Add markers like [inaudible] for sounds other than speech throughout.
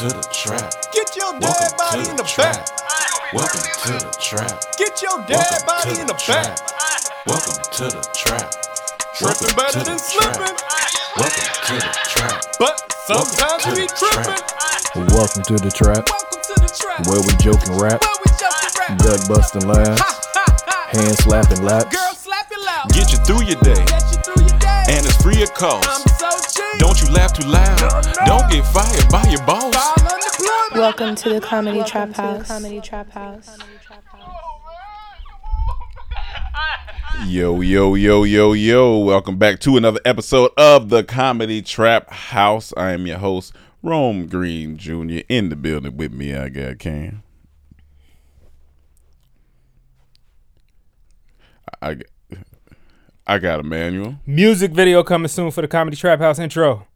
Welcome to the trap. Get your dead Welcome body to in the the trap. back. Welcome to the trap. Get your dead Welcome body to in the the trap. back. Welcome to the trap. Tripping Welcome better to than the slipping. trap. Welcome to the trap. But sometimes Welcome we to the tripping. Welcome to the trap, Welcome to the trap. where we joke and rap, Where we just rap. gut busting laughs, hand slapping laps. Girl, slap your loud. Get you through your day, Get you through your day. and it's free of cost. I'm so cheap. Don't you laugh too loud. No, no. Don't get fired by your boss. Welcome to the Comedy Trap House. Comedy Trap House. Yo, yo, yo, yo, yo. Welcome back to another episode of the Comedy Trap House. I am your host, Rome Green Jr. In the building with me, I got Cam. I, got- I got a manual. Music video coming soon for the Comedy Trap House intro.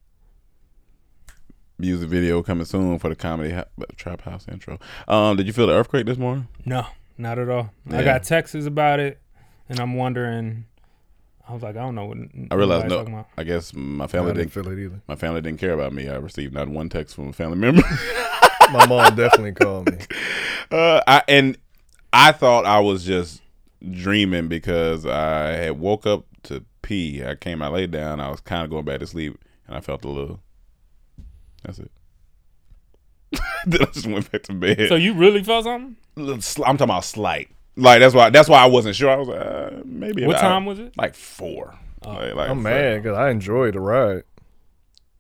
Music video coming soon for the Comedy ha- Trap House intro. Um, did you feel the earthquake this morning? No, not at all. Yeah. I got texts about it, and I'm wondering. I was like, I don't know what. I realized no. talking about. I guess my I family didn't didn't. feel it either. My family didn't care about me. I received not one text from a family member. [laughs] My mom definitely called me. [laughs] Uh, I and I thought I was just dreaming because I had woke up to pee. I came, I laid down. I was kind of going back to sleep, and I felt a little. That's it. [laughs] then I just went back to bed. So you really felt something? I'm talking about slight. Like that's why. That's why I wasn't sure. I was like, uh, maybe. What about- time was it? Like four. Like, like I'm mad because I enjoyed the ride.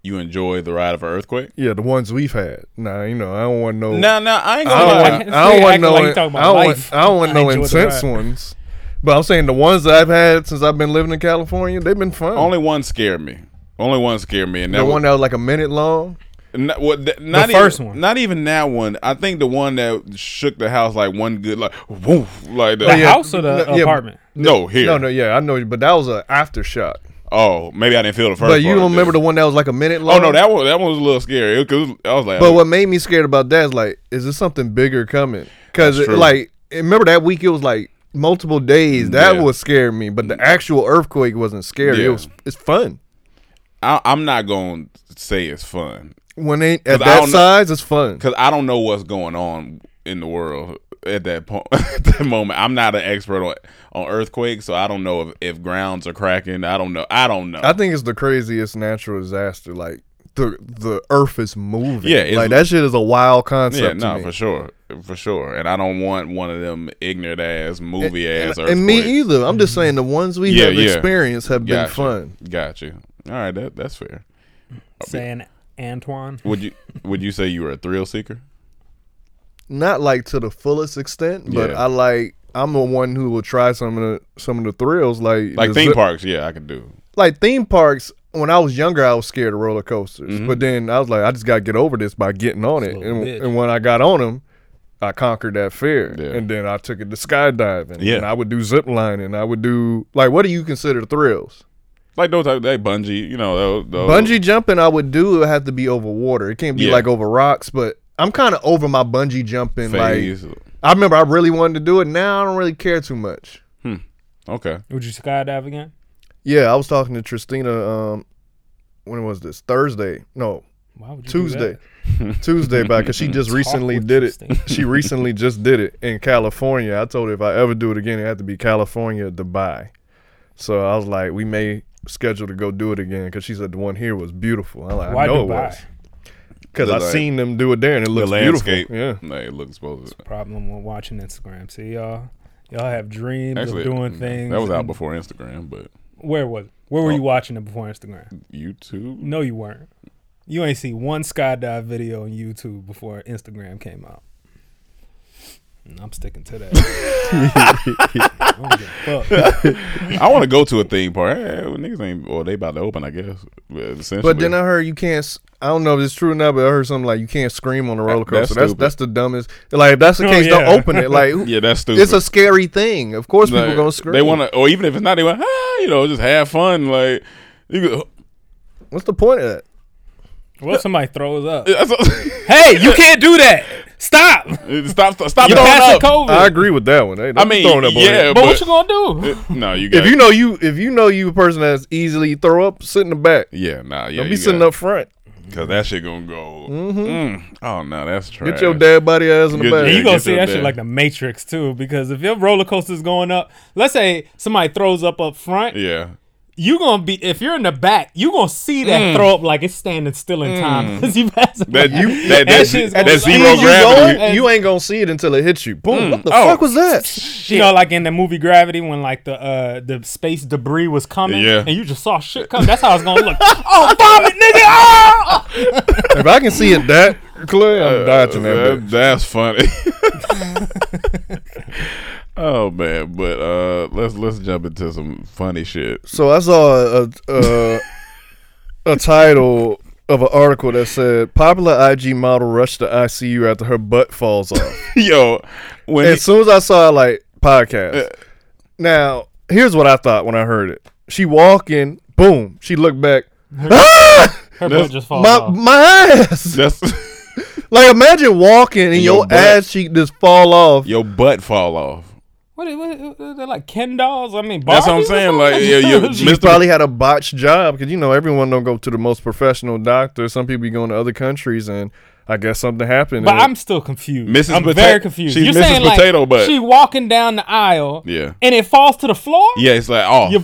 You enjoy the ride of an earthquake? Yeah, the ones we've had. Nah, you know, I don't want no. No, no, I ain't gonna don't lie. want. It's I don't like want acting no. like talking about I don't life. want. I don't want [laughs] I no intense ones. But I'm saying the ones that I've had since I've been living in California, they've been fun. Only one scared me. Only one scared me, and that the was, one that was like a minute long. Not, well, th- not first even, one. Not even that one. I think the one that shook the house like one good like woof like that. The yeah, house or the yeah, apartment? No, here. No, no, yeah, I know, but that was a aftershock. Oh, maybe I didn't feel the first. But you don't remember then. the one that was like a minute long? Oh no, that one that one was a little scary. It, cause I was like, But oh. what made me scared about that is like, is there something bigger coming? Because like, remember that week it was like multiple days. That Yeah. was scaring me. But the actual earthquake wasn't scary. Yeah. It was. It's fun I, I'm not gonna say it's fun when they at that don't know- size. It's fun. because I don't know what's going on in the world at that point. [laughs] at that moment, I'm not an expert on on earthquakes, so I don't know if, if grounds are cracking. I don't know. I don't know. I think it's the craziest natural disaster. Like the the earth is moving. Yeah, it's- like that shit is a wild concept. yeah, no, me. for sure, for sure. And I don't want one of them ignorant ass movie ass And, and me either. I'm just mm-hmm. saying the ones we Yeah, have yeah. experienced have been Gotcha. fun. Got you. All right, that that's fair. Saying Antoine. Would you would you say you were a thrill seeker? Not like to the fullest extent, but Yeah. I like. I'm the one who will try some of the some of the thrills, like Like the theme zip- parks, yeah, I could do. like theme parks. When I was younger, I was scared of roller coasters, Mm-hmm. but then I was like, I just got to get over this by getting on it. And, and when I got on them, I conquered that fear, Yeah. and then I took it to skydiving. Yeah. and I would do zip lining. I would do like, what do you consider thrills? Like those type, they bungee, you know, those, those Bungee jumping, I would do. It would have to be over water. It can't be Yeah. like over rocks. But I'm kind of over my bungee jumping. phase. Like I remember, I really wanted to do it. Now I don't really care too much. Okay, Would you skydive again? Yeah, I was talking to Tristina. Um, when was this? Thursday? No, Why would you do Tuesday. that? [laughs] Tuesday back because she [laughs] just Talk recently with did it. She recently just did it in California. I told her if I ever do it again, it had to be California, Dubai. So I was like, we may schedule to go do it again because she said the one here was beautiful. I'm like, Why I know it was because I like- seen them do it there and it the looks landscape, beautiful. Yeah. like, it looks supposed to. Problem with watching Instagram. See y'all. Y'all have dreams Actually, of doing mm, things. that was out before Instagram, but Where was it? Where were Oh. you watching it before Instagram? YouTube. No, you weren't. You ain't see one skydive video on YouTube before Instagram came out. I'm sticking to that. [laughs] I don't give a fuck. [laughs] I want to go to a theme park. Hey, well, niggas ain't, or they about to open, I guess. Essentially. But then I heard you can't. I don't know if it's true or not, but I heard something like you can't scream on the roller coaster. That's stupid. that's the dumbest. Like if that's the Oh, case, yeah. don't open it. Like [laughs] yeah, that's stupid. it's a scary thing. Of course, people Like, gonna scream. They want to, or even if it's not, they want, ah, you know, just have fun. Like, you go, What's the point of that? What if somebody throws up? Hey, you can't do that. Stop. stop, stop You're throwing passing up. COVID. I agree with that one. Hey, I mean, throwing up on yeah, it. but, what you gonna do? no, you [laughs] got If you know you, if you know you a person that's easily throw up, sit in the back. yeah, nah, yeah, Don't be sitting up front. Cause that shit gonna go. Mm. Oh no, that's trash. Get your dead body ass in the Get back. Yeah, you gonna see your that shit like the Matrix too, because if your roller coaster's going up, let's say somebody throws up up front, Yeah, you gonna be if you're in the back, you gonna see that throw up like it's standing still in time [laughs] because you passing. Mm. that by. you that that, shit's that, gonna zero slide. you gravity. you ain't gonna see it until it hits you. Boom! What the Oh. fuck was that? You know, like in the movie Gravity, when like the uh the space debris was coming, Yeah. and you just saw shit come. That's how it's gonna look. [laughs] oh, vomit, nigga! Ah! [laughs] if I can see it that clear, I'm dodging that. That- bitch. that's funny. Oh man, but uh, let's let's jump into some funny shit. So I saw a a, a title of an article that said popular IG model rushed to ICU after her butt falls off. [laughs] Yo, when as soon as I saw like podcast. Uh, now here's what I thought when I heard it. She walking, boom. She looked back. Ah! Her butt just falls My off. my ass. that's [laughs] [laughs] Like imagine walking and Your your, butt- ass cheek just fall off. your butt fall off. What, what, what, they're like Ken dolls? I mean, That's what I'm saying, like, yeah, you- She Mr. probably had a botched job because you know everyone don't go to the most professional doctor. Some people be going to other countries, and I guess something happened. But I'm still confused. Mrs. I'm Pota- very confused. she's You're Mrs. saying like Potato Butt. she walking down the aisle, Yeah, and it falls to the floor. yeah, it's like oh, Your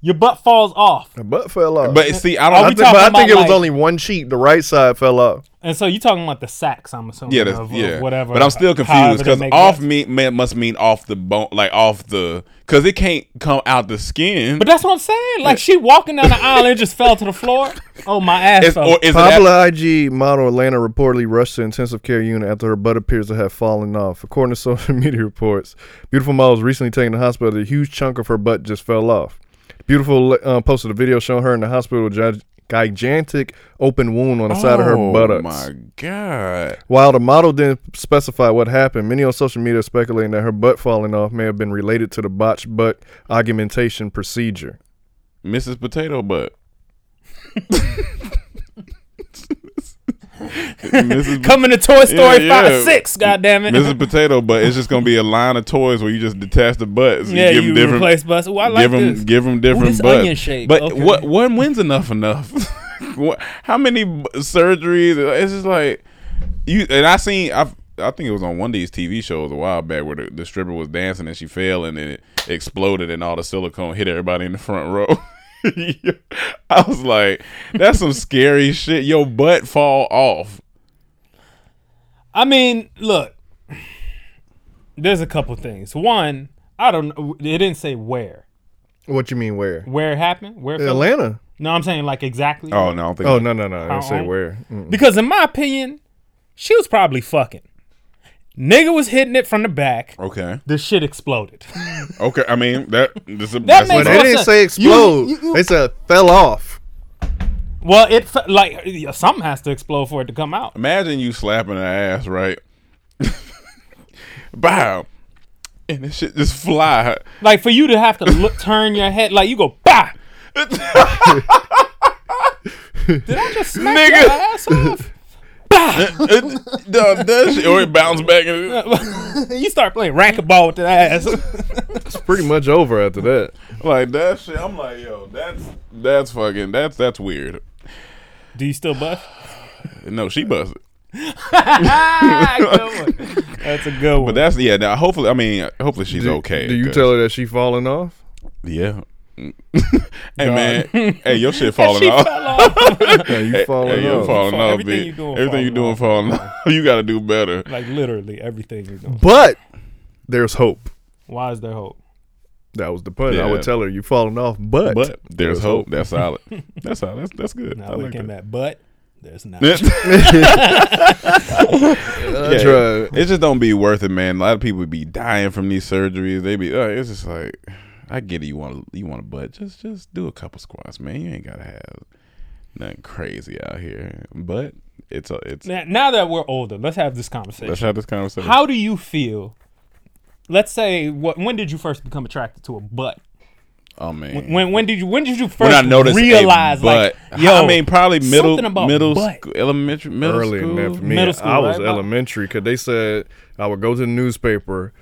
your butt falls off, her butt fell off. but see, I don't. I think, but I think it about, was only one cheek. The right side fell off. And so you're talking about the sacks? I'm assuming. Yeah, that's, of, of yeah, whatever. But I'm still confused because off butts. me must mean off the bone, like off the, because it can't come out the skin. But that's what I'm saying. Like she walking down the aisle and just fell to the floor. Oh my ass it's, fell. or is it Popular IG model Atlanta reportedly rushed to intensive care unit after her butt appears to have fallen off. According to [laughs] social media reports, beautiful model was recently taken to the hospital. A huge chunk of her butt just fell off. Beautiful uh, posted a video showing her in the hospital with a gigantic open wound on the side of her oh buttocks. oh my god! While the model didn't specify what happened, many on social media are speculating that her butt falling off may have been related to the botched butt augmentation procedure. Mrs. Potato Butt. [laughs] [laughs] Coming to Toy Story Yeah, five yeah. six. God damn it. Mrs. Potato Butt. It's just gonna be a line of toys where you just detach the butts. yeah, give you them different. replace butts. Ooh, I like give them, this. give them different this butts. But Okay. what? What? When's enough enough? [laughs] what, how many surgeries? It's just like you. And I seen. I I think it was on one of these TV shows a while back where the, the stripper was dancing and she fell and then it exploded and all the silicone hit everybody in the front row. [laughs] [laughs] I was like, that's some scary shit. Your butt fall off. I mean, look. There's a couple things. One, I don't know. It didn't say where. What you mean where? Where it happened? Where? it fell? Atlanta. No, I'm saying like exactly. Oh where. no! I don't think Oh no no no! I didn't say Uh-uh. where. Mm. Because in my opinion, she was probably fucking. Nigga was hitting it from the back. Okay. The shit exploded. [laughs] Okay. I mean that. This That that's makes But what- they more didn't sense. say explode. you- you- they said fell off. well, it fe- like yeah, something has to explode for it to come out. Imagine you slapping her ass, right? [laughs] Bow. And this shit just fly. Like for you to have to look, turn your head, like you go bah. [laughs] Did I just smack Nigga. your ass off? It, no, that shit, or it bounced back. And, [laughs] you start playing racquetball with the ass. It's pretty much over after that. like that shit. I'm like, yo, that's that's fucking that's that's weird. Do you still buff? No, she busted. Good [laughs] one. That's a good one. But that's yeah. Now, hopefully, I mean, hopefully she's Do- okay. Do you tell her that she falling off? Yeah. Hey man, [laughs] hey your shit falling off. off. [laughs] [laughs] Yeah, you falling hey, you're off. falling Fall- off. everything B. you doing everything you doing falling falling off. you got to do better. like literally everything you're doing. But there's hope. Why is there hope? That was the point. I would tell her you falling off, but But there's hope. That's solid. That's solid. That's that's good. Now I we like came that. at but There's not. Tried. It just don't be worth it, man. A lot of people be dying from these surgeries. They be, uh, it's just like, I get it. You want you want a butt, just just do a couple squats, man. You ain't gotta have nothing crazy out here. But it's a, it's. now, now that we're older, let's have this conversation. Let's have this conversation. How do you feel? Let's say, what? When did you first become attracted to a butt? oh man, When when did you when did you first when I noticed realize a butt, like yo? I mean, probably middle about middle school, elementary, middle Early school. that for me, Middle school, I was right? elementary because they said I would go to the newspaper,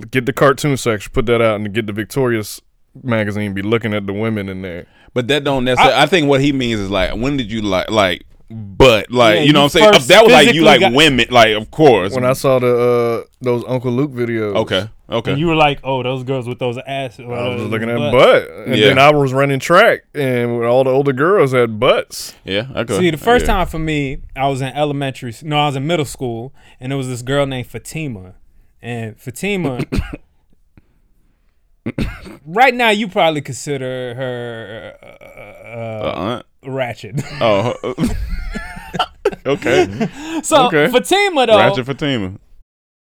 get the cartoon section, put that out, and get the Victorious magazine, be looking at the women in there. But that don't necessarily. I, think what he means is like, when did you like like butt? Like Yeah, you know you what I'm saying? first That was like you like got- women, like of course. When I saw the uh those Uncle Luke videos, okay, okay. and you were like, oh, those girls with those ass. I was just looking at butt. butt, and Yeah. then I was running track, and all the older girls had butts. yeah, okay. See, the first Yeah. time for me, I was in elementary. No, I was in middle school, and there was this girl named Fatima, and Fatima. right now, you probably consider her uh, Uh, aunt. ratchet. Oh, [laughs] okay. so Okay. Fatima though, Ratchet Fatima.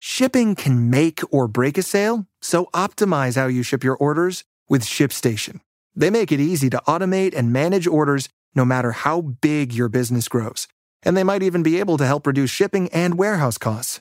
Shipping can make or break a sale, so optimize how you ship your orders with ShipStation. They make it easy to automate and manage orders no matter how big your business grows. And they might even be able to help reduce shipping and warehouse costs.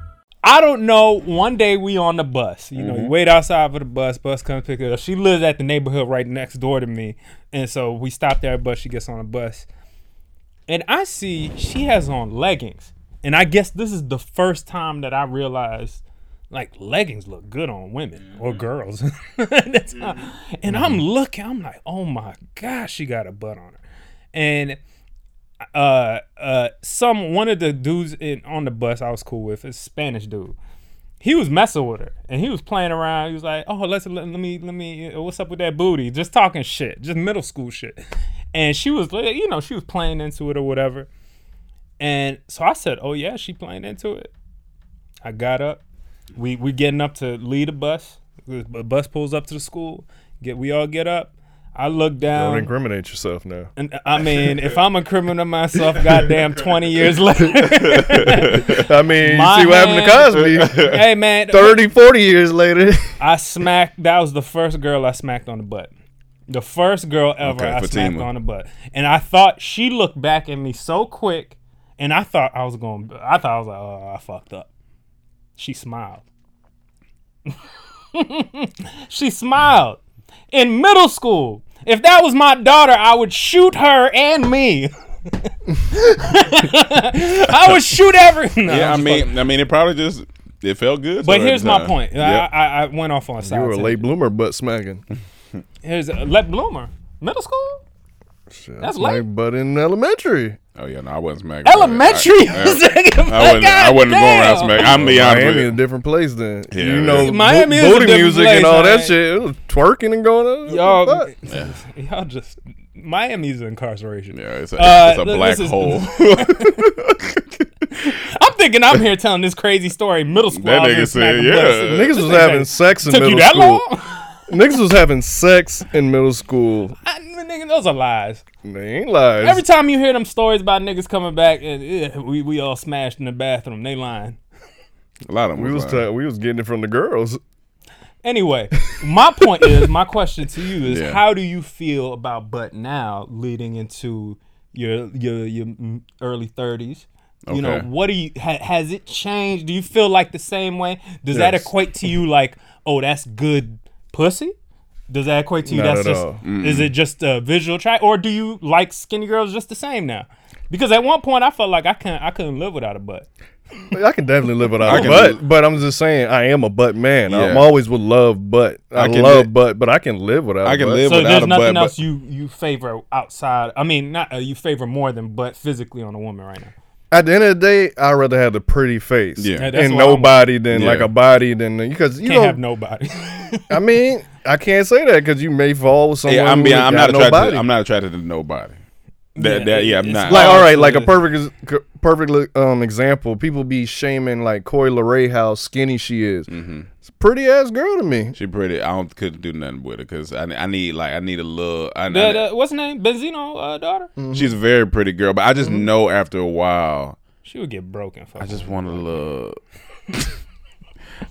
I don't know. One day we on the bus. You know, Mm-hmm. you wait outside for the bus. Bus comes pick her up. She lives at the neighborhood right next door to me, and so we stop there. Bus. She gets on the bus, and I see she has on leggings. And I guess this is the first time that I realized, like leggings look good on women or mm-hmm. girls. [laughs] That's how- mm-hmm. and I'm mm-hmm. looking. I'm like, oh my gosh, she got a butt on her, and uh uh some one of the dudes in on the bus I was cool with, a Spanish dude. He was messing with her and he was playing around. He was like, "Oh, let's let, let me let me uh, what's up with that booty?" Just talking shit, just middle school shit. And she was you know, she was playing into it or whatever. And so I said, "Oh yeah, she playing into it." I got up. We we getting up to lead a bus. The bus pulls up to the school. Get we all get up. I look down. Don't incriminate yourself now. And I mean, if I'm a criminal myself, [laughs] goddamn, 20 years [laughs] later. I mean, you see what happened to Cosby? [laughs] hey, man. 30, 40 years later. I smacked, that was the first girl I smacked on the butt. The first girl ever Okay, I Fatima. smacked on the butt. And I thought she looked back at me so quick, and I thought I was going, I thought I was like, oh, I fucked up. She smiled. she smiled. In middle school, if that was my daughter, I would shoot her and me. [laughs] I would shoot every. [laughs] No, yeah, I mean, fucking- I mean, it probably just it felt good. but to her at here's my point. Yep. I, I, I went off on a side. You were a tangent. late bloomer butt smacking. Here's uh, a, let bloomer. Middle school. Shit, That's smack late. butt in elementary. oh yeah, no, I wasn't smacking. Elementary. [laughs] I, I, I wasn't. I wasn't going around smacking. I'm be honest Miami with a different place then. Yeah, you it know, is. Miami is a booty different music place, and all that shit. It was twerking and going on. Y'all, Fuck. [laughs] y'all just Miami's incarceration. Yeah, it's a, Uh, it's a black is- hole. [laughs] I'm thinking I'm here telling this crazy story. Middle school. That nigga in said, yeah. Niggas was having sex in Took middle you that school. long? Niggas was having sex in middle school. I, nigga, those are lies. They ain't lies. Every time you hear them stories about niggas coming back and eh, we we all smashed in the bathroom, they lying. a lot of them. we was lying. ta- we was getting it from the girls. Anyway, my point is, my question to you is, Yeah. how do you feel about butt now, leading into your your your early thirties? Okay. You know, what do you ha, has it changed? Do you feel like the same way? Does that equate to you like, oh, that's good pussy? Does that equate to you? Not that's at just all. is it just a visual track, or do you like skinny girls just the same now? Because at one point I felt like I couldn't I couldn't live without a butt. I can definitely live without a can butt, live- but I'm just saying I am a butt man. I'm always would love butt. I, I can love li- butt, but I can live without. I can butt. live So without there's nothing butt, else but- you you favor outside. I mean, not uh, you favor more than butt physically on a woman right now. At the end of the day, I'd rather have the pretty face Yeah. Yeah, and what I want. nobody than like a body than because you Can't know. have nobody. I mean, I can't say that because you may fall with someone. Yeah, I'm being, I'm not got attracted. nobody. To, I'm not attracted to nobody. That, Yeah, that, yeah, I'm not. like all right, like a perfect ex- perfect um example. People be shaming like Coi Leray how skinny she is. Mm-hmm. It's a pretty ass girl to me. She pretty. I don't couldn't do nothing with her because I, I need like I need a little. I, the, I- the, what's her name? Benzino uh, daughter. she's a very pretty girl, but I Mm-hmm. just know after a while, She would get broken. I just want a little. [laughs] [laughs]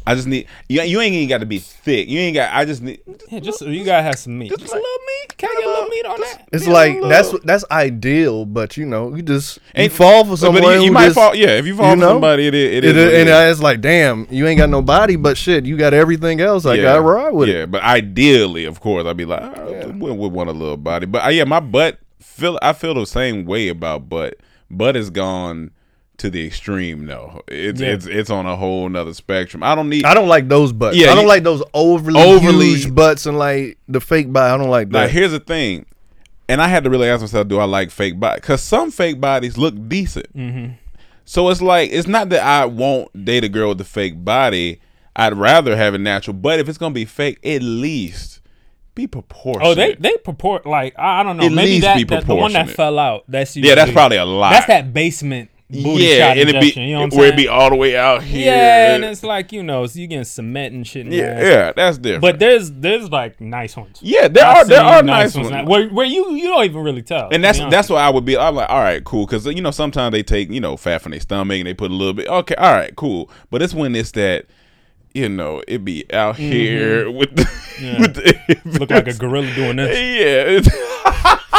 I just need you. You ain't even got to be thick. You ain't got. I just need Yeah, just you gotta have some meat. just a little meat. Can I get a little meat on that? It's like a that's that's ideal, but you know, you just you Ain't- fall for but someone. you, you might just- fall. Yeah, if you fall you for somebody, it is. It It is. what is, it and is. it's like, damn, you ain't got no body, but shit, you got everything else. I got ride with yeah, it. but ideally, of course, I'd be like, I would, would want a little body. But uh, yeah, my butt feel. I feel the same way about butt. Butt is gone to the extreme though. It's Yeah. it's it's on a whole nother spectrum. I don't need. I don't like those butts. Yeah, I don't you- like those overly, Overly- huge butts and like the fake body. I don't like Now that. here's the thing, and I had to really ask myself, do I like fake body? Because some fake bodies look decent. Mm-hmm. So it's like it's not that I won't date a girl with a fake body. I'd rather have a natural. But if it's gonna be fake, at least be proportionate. Oh, they they purport like I, I don't know. At maybe least that, be that the one that fell out. That's Yeah, that's probably a lot. That's that basement booty yeah, shot and it injection. be you know what where saying? it be all the way out here. yeah, and it's like you know, so you getting cement and shit. In yeah, there. yeah, that's different. But there's there's like nice ones. yeah, there I've are there are nice ones. now, where where you you don't even really tell. And that's that's why I would be. I'm like, all right, cool, because you know sometimes they take you know fat from their stomach and they put a little bit. Okay, all right, cool. But it's when it's that you know it be out here with the, Mm-hmm. [laughs] Yeah. with the look like a gorilla doing this. [laughs] yeah. [laughs]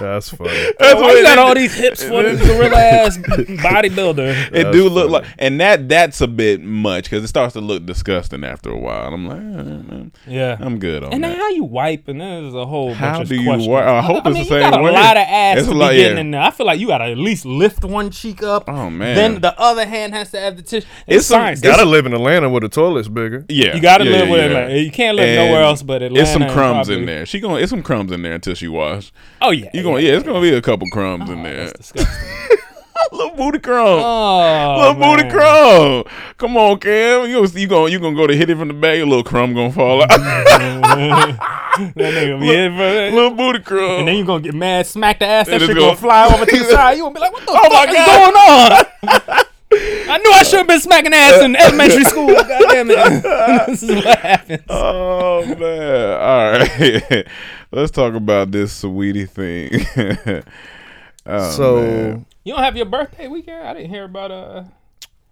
It's, That's funny. that's Why what you got all these hips for this [laughs] gorilla ass bodybuilder? It That's do look funny. like, and that that's a bit much because it starts to look disgusting after a while. I'm like, eh, man, Yeah. I'm good on And then that. how you wipe, and there's a whole How bunch do of you questions. wipe? I hope I it's mean, the you same got a way. lot of ass It's to a be lot, getting yeah. in there. I feel like you got to at least lift one cheek up. Oh man, Then the other hand has to have the tissue. It's It's, some- science. Gotta live in Atlanta where the toilet's bigger. yeah, you got to yeah, live with yeah. Atlanta. You can't live nowhere else but Atlanta. It's some crumbs in there. She gonna. it's some crumbs in there until she wash. Oh yeah, You going yeah, it's gonna be a couple crumbs in oh, there. That's disgusting. [laughs] little booty crumb. Oh, little booty man. crumb. Come on, Cam. You you gonna you gonna go to hit it from the back? Your little crumb gonna fall out. [laughs] that nigga be it, bro. little booty crumb. And then you gonna get mad, smack the ass, that shit gonna- gonna fly over to the [laughs] side. You gonna be like, what the Oh fuck is God. going on? I knew I should have been smacking ass in elementary school. God damn it. this is what happens. Oh man! All right, let's talk about this sweetie thing. [laughs] oh, so man. You don't have your birthday weekend? I didn't hear about uh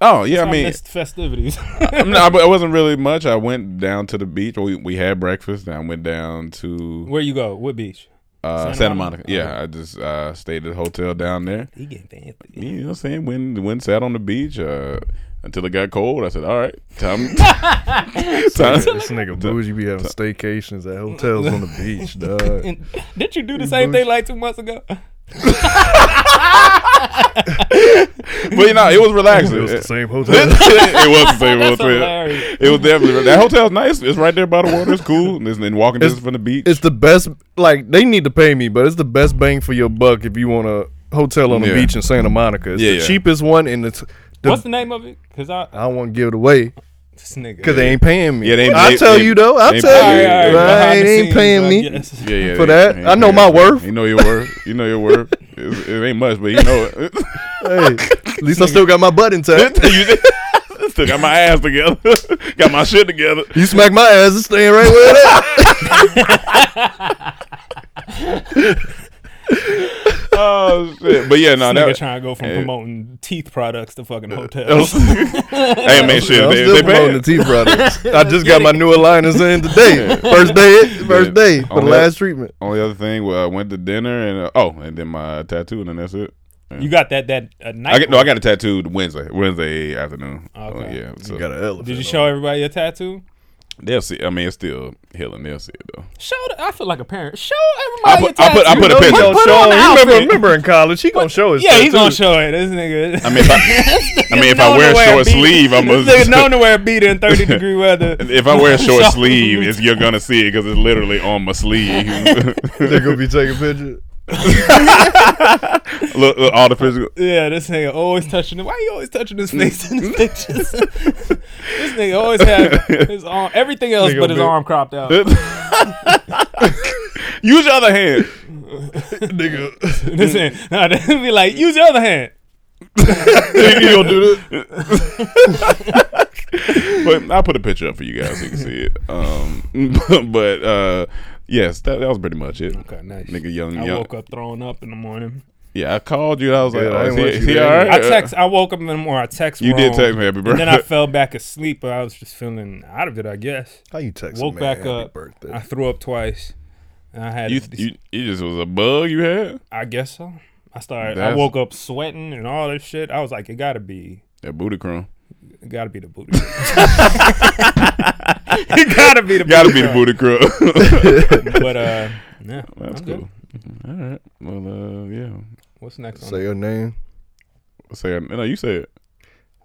oh yeah, I [laughs] I mean, missed festivities. I'm not, but it wasn't really much. I went down to the beach. We we had breakfast. And I went down to Where you go? What beach? uh, Santa Santa, Monica? Monica. Yeah, I just uh, stayed at a hotel down there. He getting fancy. You know what I'm saying? Went went sat on the beach uh, until it got cold. I said, "All right, time." [laughs] time this nigga bougie be having staycations at hotels on the beach, [laughs] dog. Didn't you do the same thing like two months ago? [laughs] but you know, it was relaxing. It was the same hotel. it was the same That's hotel. hilarious. It was definitely that hotel's nice. It's right there by the water. It's cool. And it's in walking distance from the beach. It's the best. Like they need to pay me, but it's the best bang for your buck if you want a hotel on the Yeah. beach in Santa Monica. It's Yeah, the yeah. cheapest one, and it's. The, What's the name of it? Cause I I don't want to give it away this nigga. because they ain't paying me. Yeah, they- I'll they- tell they- you though. I'll tell pay you. you. All right, all right, Right, they ain't scenes, paying me. yeah, yeah. for they- that. they I know my worth. You know your worth. You know your worth. It, it ain't much, but you know it. Hey, at least I still got my butt intact. [laughs] You Still got my ass together. [laughs] got my shit together. You smack my ass, it's staying right where it at. [laughs] Oh shit! But yeah, no, This nigga that. trying to go from Yeah. promoting teeth products to fucking hotels. [laughs] hey man, shit. I'm They, still they promoting pay. the teeth products. [laughs] I just got my new aligners in today. First day, first day for the Only- last treatment. Only other thing, well, I went to dinner and uh, oh, and then my tattoo, and then that's it. you got that that uh, night. I get no, I got a tattoo Wednesday, Wednesday afternoon. Oh Okay. yeah, so You got an elephant. Did you show everybody your tattoo? They'll see. I mean, it's still healing. They'll see it though. Show. The, I feel like a parent. Show I everybody. put, I put, I put a picture. tattoo. Put, put on the remember, outfit. remember in college, he gonna show his. Yeah, he's tattoo. gonna show it. This nigga. I mean, if I, I mean, if I wear a short beat- sleeve, I'm gonna. nigga known to wear a beater in [laughs] 30 degree weather. If I wear a short [laughs] sleeve, it's, you're gonna see it because it's literally on my sleeve. [laughs] They're gonna be taking pictures. [laughs] look, look, all the physical. Yeah, this nigga always touching it. Why you always touching his face in the pictures? [laughs] this nigga always have his arm, everything else Nigga but his big. arm cropped out. [laughs] Use your other hand. Nigga, this nigga, nah, they be like, use your other hand. you gonna do this? but I'll put a picture up for you guys so you can see it. Um, but uh, yes, that, that was pretty much it. Okay, nice. Nigga, young, I young. woke up throwing up in the morning. Yeah, I called you. I was like, Yeah, I is didn't he, want is you he to- all right? I text. I woke up in the morning. I text. You did wrong, text me, happy And then. I fell back asleep, but I was just feeling out of it. I guess. How you text? a Woke man, back happy up. Birthday. I threw up twice. And I had. You, this- you, you just was a bug you had? I guess so. I started. I That's- woke up sweating and all this shit. I was like, it gotta be. That booty crumb. It gotta be the booty. [laughs] it gotta be the. Gotta be the booty crumb. [laughs] But uh, yeah, That's I'm cool. good. All right. Well, uh, yeah. What's next? on Say your name. Say. No, you say it.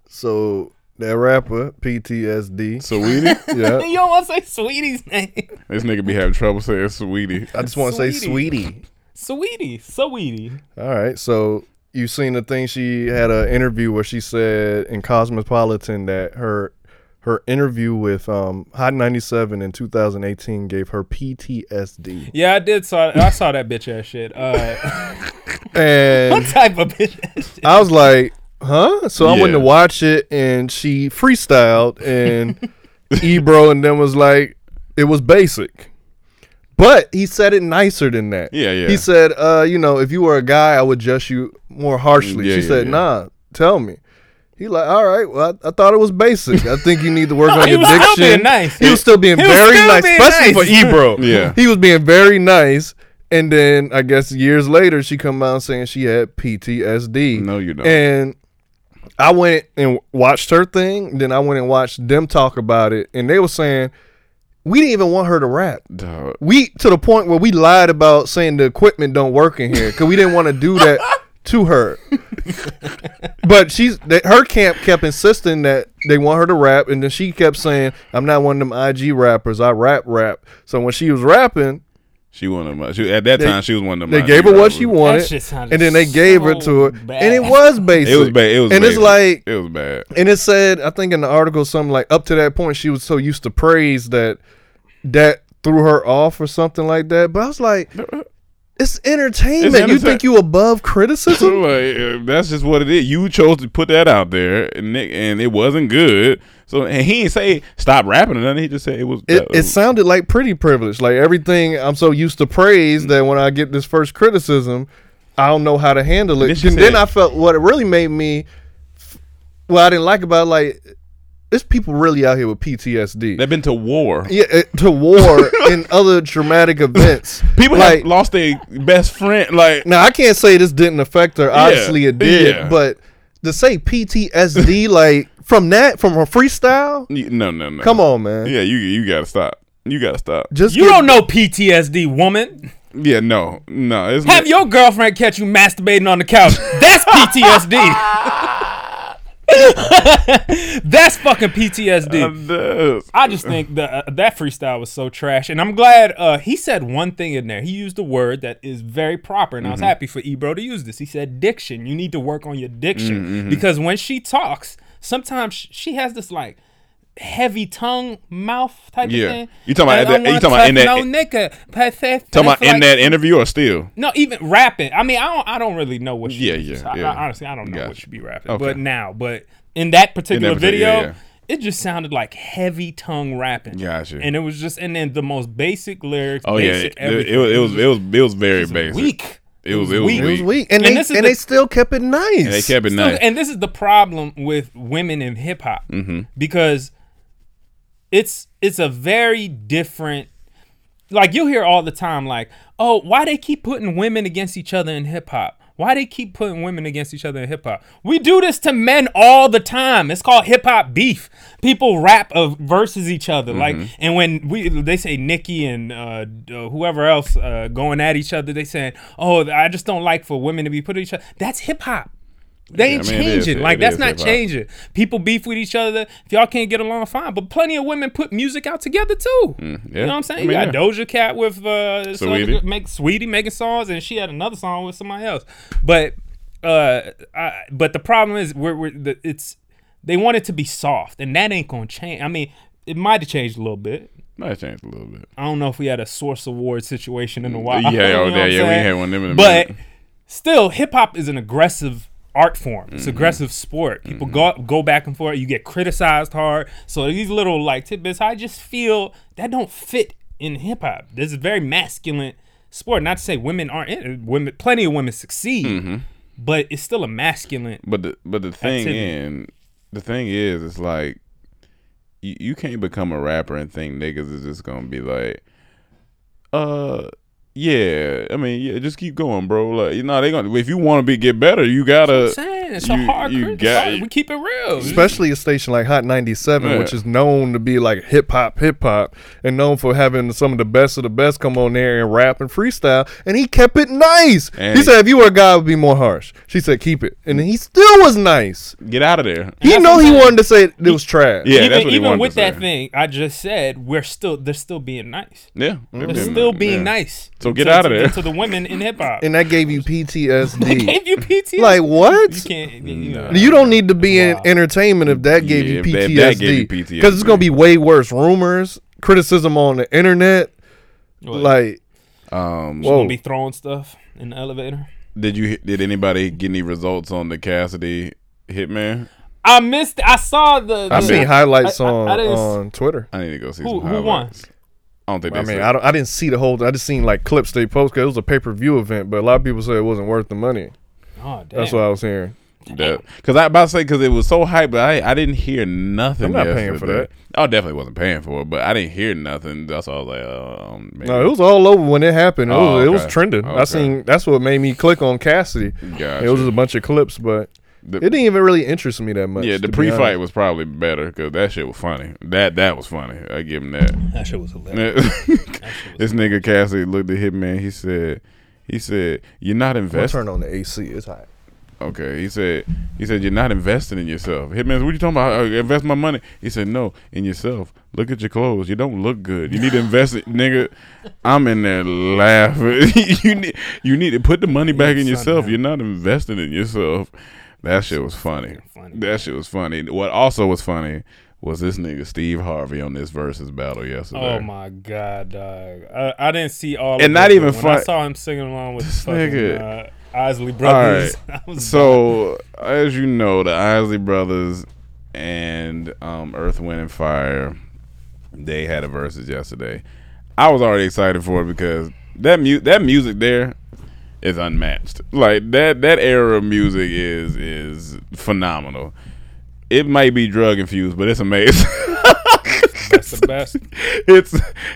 So that rapper PTSD. Sweetie. [laughs] Yeah, You don't want to say Sweetie's name. this nigga be having trouble saying sweetie. I just want to say Sweetie. sweetie. Sweetie, Sweetie. All right, so you seen the thing? She had an interview where she said in Cosmopolitan that her her interview with um, Hot 97 in 2018 gave her PTSD. Yeah, I did saw. I saw that bitch ass shit. Uh, [laughs] what type of bitch ass shit? I was like, huh? So I went to watch it and she freestyled and [laughs] Ebro and then was like, it was basic. But he said it nicer than that. Yeah, yeah. He said, uh, you know, if you were a guy, I would judge you more harshly. Yeah, she yeah, said, yeah. nah, tell me. He like, all right, well, I, I thought it was basic. I think you need to work No, [laughs] on your was diction. nice. He was still being He very still nice, being especially nice. for Ebro. [laughs] Yeah. [laughs] He was being very nice. And then I guess years later, she come out saying she had PTSD. No, you don't. And I went and watched her thing. Then I went and watched them talk about it, and they were saying we didn't even want her to rap. Dog. We to the point where we lied about saying the equipment don't work in here because we didn't want to do that [laughs] to her. but she's that her camp kept insisting that they want her to rap, and then she kept saying, "I'm not one of them IG rappers. I rap rap." So when she was rapping, She one of them. She, at that They- time, she was one of them. they gave her what she wanted, and then they gave her so to her, bad. and it was basic. It was bad. It was. and it's like it was bad. and it said, I think in the article, something like up to that point, she was so used to praise that that threw her off or something like that. But I was like, it's entertainment. It's you think you above criticism? [laughs] like, that's just what it is. You chose to put that out there, and it, and it wasn't good. So and he didn't say stop rapping or nothing. He just said it was. It, uh, it sounded like pretty privilege. Like everything, I'm so used to praise that when I get this first criticism, I don't know how to handle it. And then said- I felt what it really made me. What I didn't like about it, like, there's people really out here with PTSD. They've been to war. yeah, eh, to war [laughs] and other traumatic events. People like have lost their best friend. Like now, I can't say this didn't affect her. Obviously, it did. yeah. But to say PTSD, [laughs] like from that, from her freestyle, no, no, no. come on, man. Yeah, you you gotta stop. You gotta stop. Just You get- don't know PTSD, woman. Yeah, no, no. It's Have your girlfriend catch you masturbating on the couch. That's PTSD. [laughs] [laughs] That's fucking PTSD. I just think that uh, that freestyle was so trash, and I'm glad uh, he said one thing in there. He used a word that is very proper, and I was Mm-hmm. happy for Ebro to use this. He said diction. You need to work on your diction Mm-hmm. because when she talks, sometimes she has this like heavy tongue mouth type Yeah. of thing. You talking about that- you talking about in that- no nigga. Talking Talking about in that interview or still? no, even rapping. I mean, I don't. I don't really know what. She Yeah, is. yeah, I- yeah. I- honestly, I don't know what Gotcha. she be rapping. Okay. But now, but in that particular particular- video, yeah, yeah. it just sounded like heavy tongue rapping. Gotcha. And it was just, and then the most basic lyrics. Oh yeah, it, it, was it was it was it was very just basic. weak. It was it was weak. It was weak. weak, and, And they this is and the- they still kept it nice. And they kept it Still- nice. And this is the problem with women in hip hop Mm-hmm. because it's it's a very different. Like you'll hear all the time, like, "Oh, why they keep putting women against each other in hip hop?" Why they keep putting women against each other in hip hop? We do this to men all the time. It's called hip hop beef. People rap of versus each other, like, and when we they say Nicki and uh, uh, whoever else uh, going at each other, they saying, "Oh, I just don't like for women to be put at each other." That's hip They Yeah, ain't I mean, it is- changing. like that's not changing. People beef with each other. If y'all can't get along, fine. But plenty of women put music out together too. yeah. You know what I'm saying? I mean, you got yeah. Doja Cat with uh, other make Sweetie making songs, and she had another song with somebody else. But uh, I, but the problem is we're, we're the, it's they want it to be soft, and that ain't gonna change. I mean, it might have changed a little bit. Might have changed a little bit. I don't know if we had a Source Award situation in a while. Yeah, [laughs] You know oh, yeah, yeah, we had one of them in a But minute. still, hip hop is an aggressive art form. Mm-hmm. It's aggressive sport. People go go back and forth. You get criticized hard. So these little like tidbits, I just feel that don't fit in hip hop. This is a very masculine sport. Not to say women aren't in. Women, plenty of women succeed, Mm-hmm. but it's still a masculine. But the but the thing in the thing is, it's like you, you can't become a rapper and think niggas is just gonna be like, uh, yeah. I mean, yeah, just keep going, bro. Like, you know, they gonna if you want to be get better, you gotta. I'm saying it's a you- hard. you crit- got- we keep it real. especially a station like Hot 97, Yeah. which is known to be like hip hop, hip hop, and known for having some of the best of the best come on there and rap and freestyle. And he kept it nice. And he he- said, if you were a guy, it would be more harsh. She said, keep it. And he still was nice. Get out of there. He that's know he wanted to say it was trash. Yeah, even that's what he even wanted with to that thing I just said, we're still they're still being nice. Yeah, They're mm-hmm. still being yeah. nice. So get to- out of to- there. to the women in hip hop. And that gave you [laughs] PTSD. Gave you PTSD. like, what? You can't. You know, You don't need to be in entertainment if that gave Yeah, you if that- if that gave you PTSD. Because it's going to be way worse. Rumors, criticism on the internet. What? Like, Um, She's gonna be throwing stuff in the elevator. did you did anybody get any results on the Cassidy Hitman? I missed. I saw the. I've seen highlights I- I- on I didn't on Twitter. I need to go see Who- some who won? I don't think they I mean, I don't. I didn't see the whole. I just seen like clips they post because it was a pay per view event, but a lot of people said it wasn't worth the money. Oh damn. That's what I was hearing. Because I about to say because it was so hype, but I I didn't hear nothing. I'm not paying for yesterday. I definitely wasn't paying for it, but I didn't hear nothing. That's why I was like, um, maybe. No, it was all over when it happened. It, Oh, was, it was okay. trending. I seen. That's what made me click on Cassidy. Gotcha. It was just a bunch of clips, but The- it didn't even really interest me that much. yeah, the pre-fight was probably better because that shit was funny. That that was funny. I give him that. [laughs] That shit was hilarious. this nigga Cassidy looked at Hitman. He said, he said, "You're not I'm gonna investing." turn on the AC. It's hot. Okay, he said, he said, you're not investing in yourself. Hitman, said, what you talking about? Uh, invest my money. He said, no, in yourself. Look at your clothes. You don't look good. You need to invest it, nigga. I'm in there laughing. [laughs] you need, you need to put the money back in yourself. You're not investing in yourself. That shit was funny. funny. That shit was funny. What also was funny was this nigga Steve Harvey on this versus battle yesterday. Oh my god, dog! I, I didn't see all. And of not it, even when I saw him singing along with This fucking, nigga. uh, Isley brothers. right. [laughs] I was So, as you know, the Isley brothers and um, Earth, Wind, and Fire, they had a versus yesterday. I was already excited for it because that mu- that music there is unmatched. Like that that era of music is is phenomenal. It might be drug infused, but it's amazing. [laughs] That's the best. [laughs] it's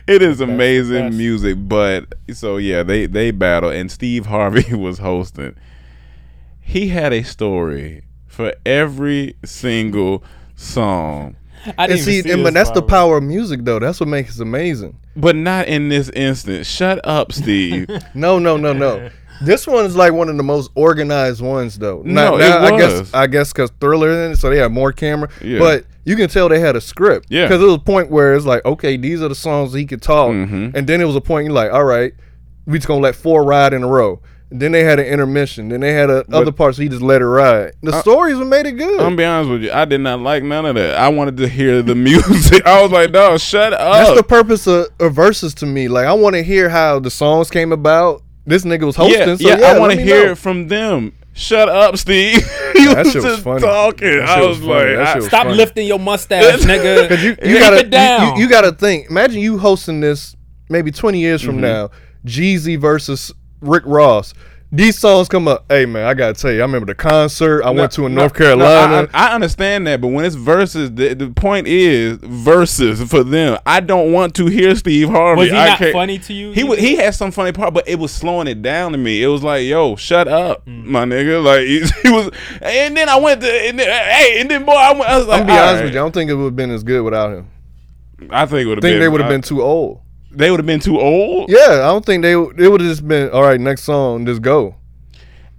it is amazing best. music but so yeah they they battle and steve harvey [laughs] was hosting he had a story for every single song I didn't see, see and, but that's the power of music, though. That's what makes it amazing. but not in this instance shut up steve [laughs] No, no, no, no. This one is like one of the most organized ones, though. No, it I was. guess I guess because Triller in it, so they had more camera. Yeah. But you can tell they had a script. Yeah. Because it was a point where it's like, okay, these are the songs he could talk, Mhm. and then it was a point you're like, all right, we just gonna let four ride in a row. And then they had an intermission. Then they had a, other parts. He just let it ride. The Uh, stories made it good. i'm gonna be honest with you i did not like none of that i wanted to hear the [laughs] music i was like no, shut up. That's the purpose of, of verses to me. Like I want to hear how the songs came about. This nigga was hosting. yeah, so yeah, yeah, i want to hear know. it from them shut up steve [laughs] you That was shit was just funny. talking That i was, was like I- was Stop funny. lifting your mustache, [laughs] nigga. [laughs] Cause you, you Keep gotta it down. You, you gotta think. Imagine you hosting this maybe twenty years Mm-hmm. from now. Jeezy versus Rick Ross. These songs come up. Hey man, I gotta tell you, I remember the concert I went to in No, North no, Carolina. I, I understand that, but when it's verses, the, the point is verses for them. I don't want to hear Steve Harvey. Was he I not can't- funny to you He wa- he had some funny part, but it was slowing it down to me. It was like, yo, shut up, Mm. my nigga. Like he, [laughs] he was, and then I went to, and then, hey, and then boy, I, went, I was like, I'm gonna be honest right. with you. I don't think it would have been as good without him. I think it would I have think been. they would have been too old. They would have been too old. Yeah, I don't think they. It would have just been all right. Next song, just go.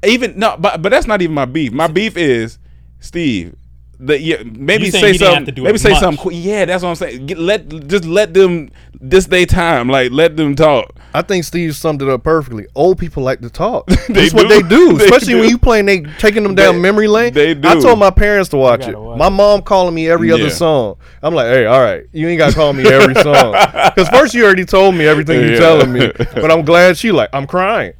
Even no, but but that's not even my beef. My beef is Steve. The, yeah, maybe You say he didn't have something. Maybe say much. something. Yeah, that's what I'm saying. Get, let just let them this day time. Like let them talk. I think Steve summed it up perfectly. Old people like to talk. [laughs] They That's what they do, [laughs] They especially when do. you playing. They taking them down They- memory lane. they do. I told my parents to watch it. watch my it. mom calling me every other song. I'm like, hey, all right, you ain't got to call me every [laughs] song because first you already told me everything you Yeah. telling me. But I'm glad she like I'm crying.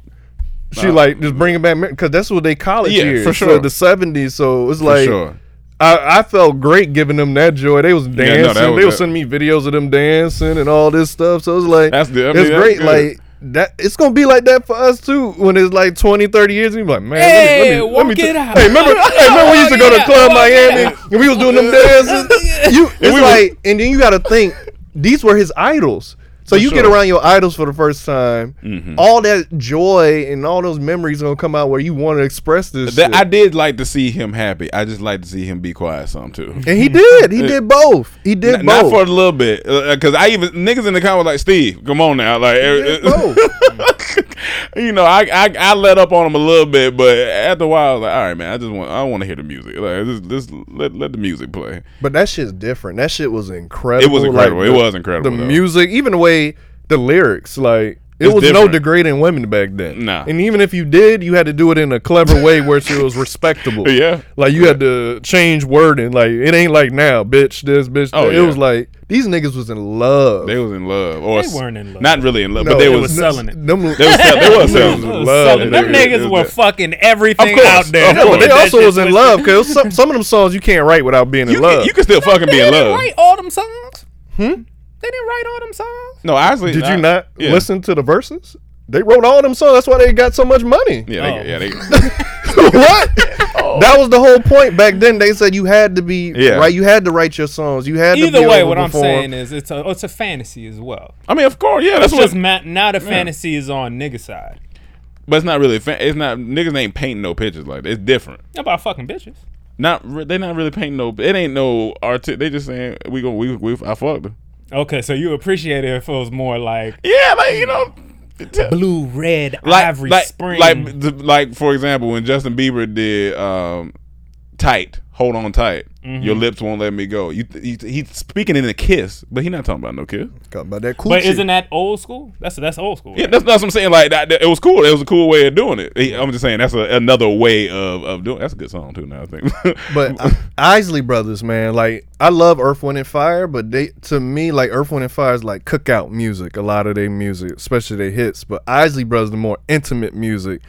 She like just bringing back because that's what they college Yeah, years for so sure. the '70s. So it's For like. Sure. I, I felt great giving them that joy. They was no, dancing. that was they were sending me videos of them dancing and all this stuff. So it was like That's the- I mean, it's that's great. good. Like that, it's gonna be like that for us too. When it's like 20, 30 years, and you be like, man, Hey, let me, let me, walk let me it t- out. Hey, remember? hey, remember we used to go to Club. Walk Miami and we was doing them dances. [laughs] You, it's we were- like, and then you got to think these were his idols. So you get sure. Mm-hmm. around your idols for the first time, mm-hmm. all that joy and all those memories gonna come out where you want to express this. That, shit. I did like to see him happy. I just like to see him be quiet some too. and he did. He [laughs] did both. He did N- both. Not for a little bit, uh, uh, because I even niggas in the comment like Steve, come on now, like er, did er, both. [laughs] you know, I, I I let up on him a little bit, but after a while, I was like, all right, man, I just want I want to hear the music, like just, just let let the music play. But that shit's different. That shit was incredible. It was incredible. It the- was incredible, The though. music, even the way the lyrics, like it It's was no degrading women back then. Nah. And even if you did, you had to do it in a clever way where it was [laughs] respectable. Yeah. Like you had to change wording. Like it ain't like now, bitch, this, bitch. Oh, that. It was like these niggas was in love. They was in love, or They weren't in love. Not really in love, No, but they They was. was selling it. Them, They was sell- they was [laughs] selling it. love. Them They- niggas they- were they- fucking everything Of course, out there. of Yeah, but they also was in love because some, some of them songs you can't write without being in You, love. can, you can still fucking be in love. write all them songs. Hmm. They didn't write all them songs. No, honestly, Did I- you not yeah. listen to the verses? They wrote all them songs. That's why they got so much money. Yeah, Oh. they, yeah, they, [laughs] what? That was the whole point back then. They said you had to be Yeah. right. You had to write your songs. You had to Either be way, what to I'm saying is it's a it's a fantasy as well. I mean, of course, yeah, that's It's what. just ma- now the fantasy is on nigga side but it's not really. Fa- it's not niggas ain't painting no pictures like that. It's different. about fucking bitches. Not re- they not really painting no. It ain't no art. They just saying we go. We we I fucked her. Okay, so you appreciate it if it was more like Yeah, like you know. t- blue, red, like, ivory, like, spring. like, like for example, when Justin Bieber did um, "Tight," hold on tight, Mm-hmm. your lips won't let me go. You, he, he's speaking in a kiss, but he not talking about no kiss. Talking about that coochie. but isn't that old school? That's that's old school. Yeah, that's, that's what I'm saying. Like that, that- it was cool. It was a cool way of doing it. He- I'm just saying that's a, another way of, of doing. That's a good song too. Now I think. [laughs] But uh, Isley Brothers, man, like I love Earth, Wind and Fire, but they to me like Earth, Wind and Fire is like cookout music. A lot of their music, especially their hits. But Isley Brothers, the more intimate music,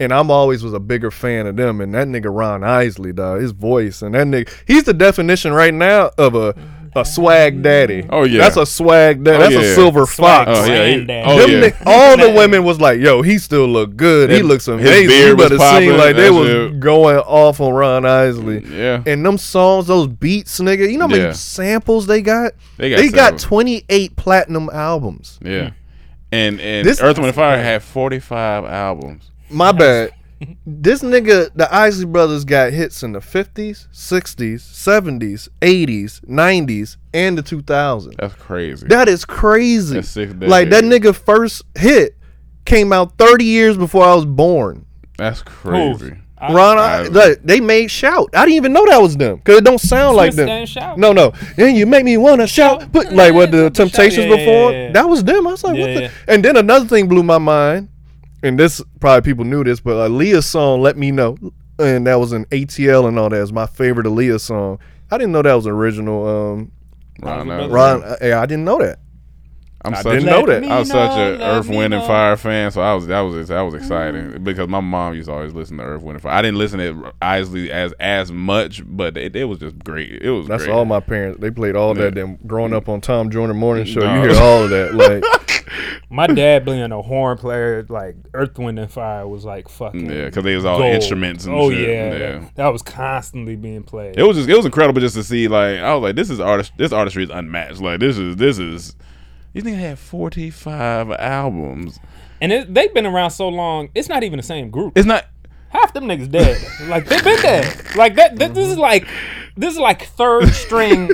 and I'm always was a bigger fan of them. And that nigga Ron Isley, dog, his voice and that nigga, he's the definition right now of a a swag daddy. Oh, yeah. that's a swag daddy. Oh, that's yeah. a silver Swag fox. oh yeah, he- oh Them yeah. ni- all the women was like, "Yo, he still look good. he His- looks his amazing." beard You was better popping, see like they that was shit. going off on Ron Isley. Yeah. And them songs, those beats, nigga. You know how many Yeah. samples they got? They got They got 28 platinum albums. Yeah. And and This- Earth Wind and Fire had 45 albums. My bad. this nigga, the Isley Brothers got hits in the 50s, 60s, 70s, 80s, 90s, and the 2000s. That's crazy. That is crazy. That's six like that nigga first hit came out 30 years before I was born. That's crazy. I- Ron, I- I, look, they made shout. I didn't even know that was them because it don't sound like them. Shout. No, no. And you make me wanna shout. But like what the Temptations Yeah, yeah, before, yeah, yeah. that was them. I was like, what the? yeah. And then another thing blew my mind, and this probably people knew this, but Aaliyah's song "Let Me Know," and that was an ATL and all that. Is my favorite Aaliyah song. I didn't know that was original. Um, Ron, Isley Isley. Ron, yeah, I didn't know that. I'm I such didn't know that. I was such an Earth, me Wind, and. Fire fan, so I was that was that was mm. exciting because my mom used to always listen to Earth, Wind, and Fire. I didn't listen to Isley as as much, but it, it was just great. It was That's great. all my parents. They played all Yeah. that. Them growing up on Tom Joyner Morning Show, No. you hear all of that. Like [laughs] My dad being a horn player, like Earth, Wind, and Fire, was like fucking. Yeah, because they was all gold. instruments and oh, shit. yeah, Yeah. That, that was constantly being played. It was just it was incredible just to see like I was like this is artist this artistry is unmatched like this is this is these niggas had forty five albums. and it, they've been around so long, it's not even the same group. It's not Half them niggas dead. like they've been dead. Like that. that this is mhm. like this is like third string.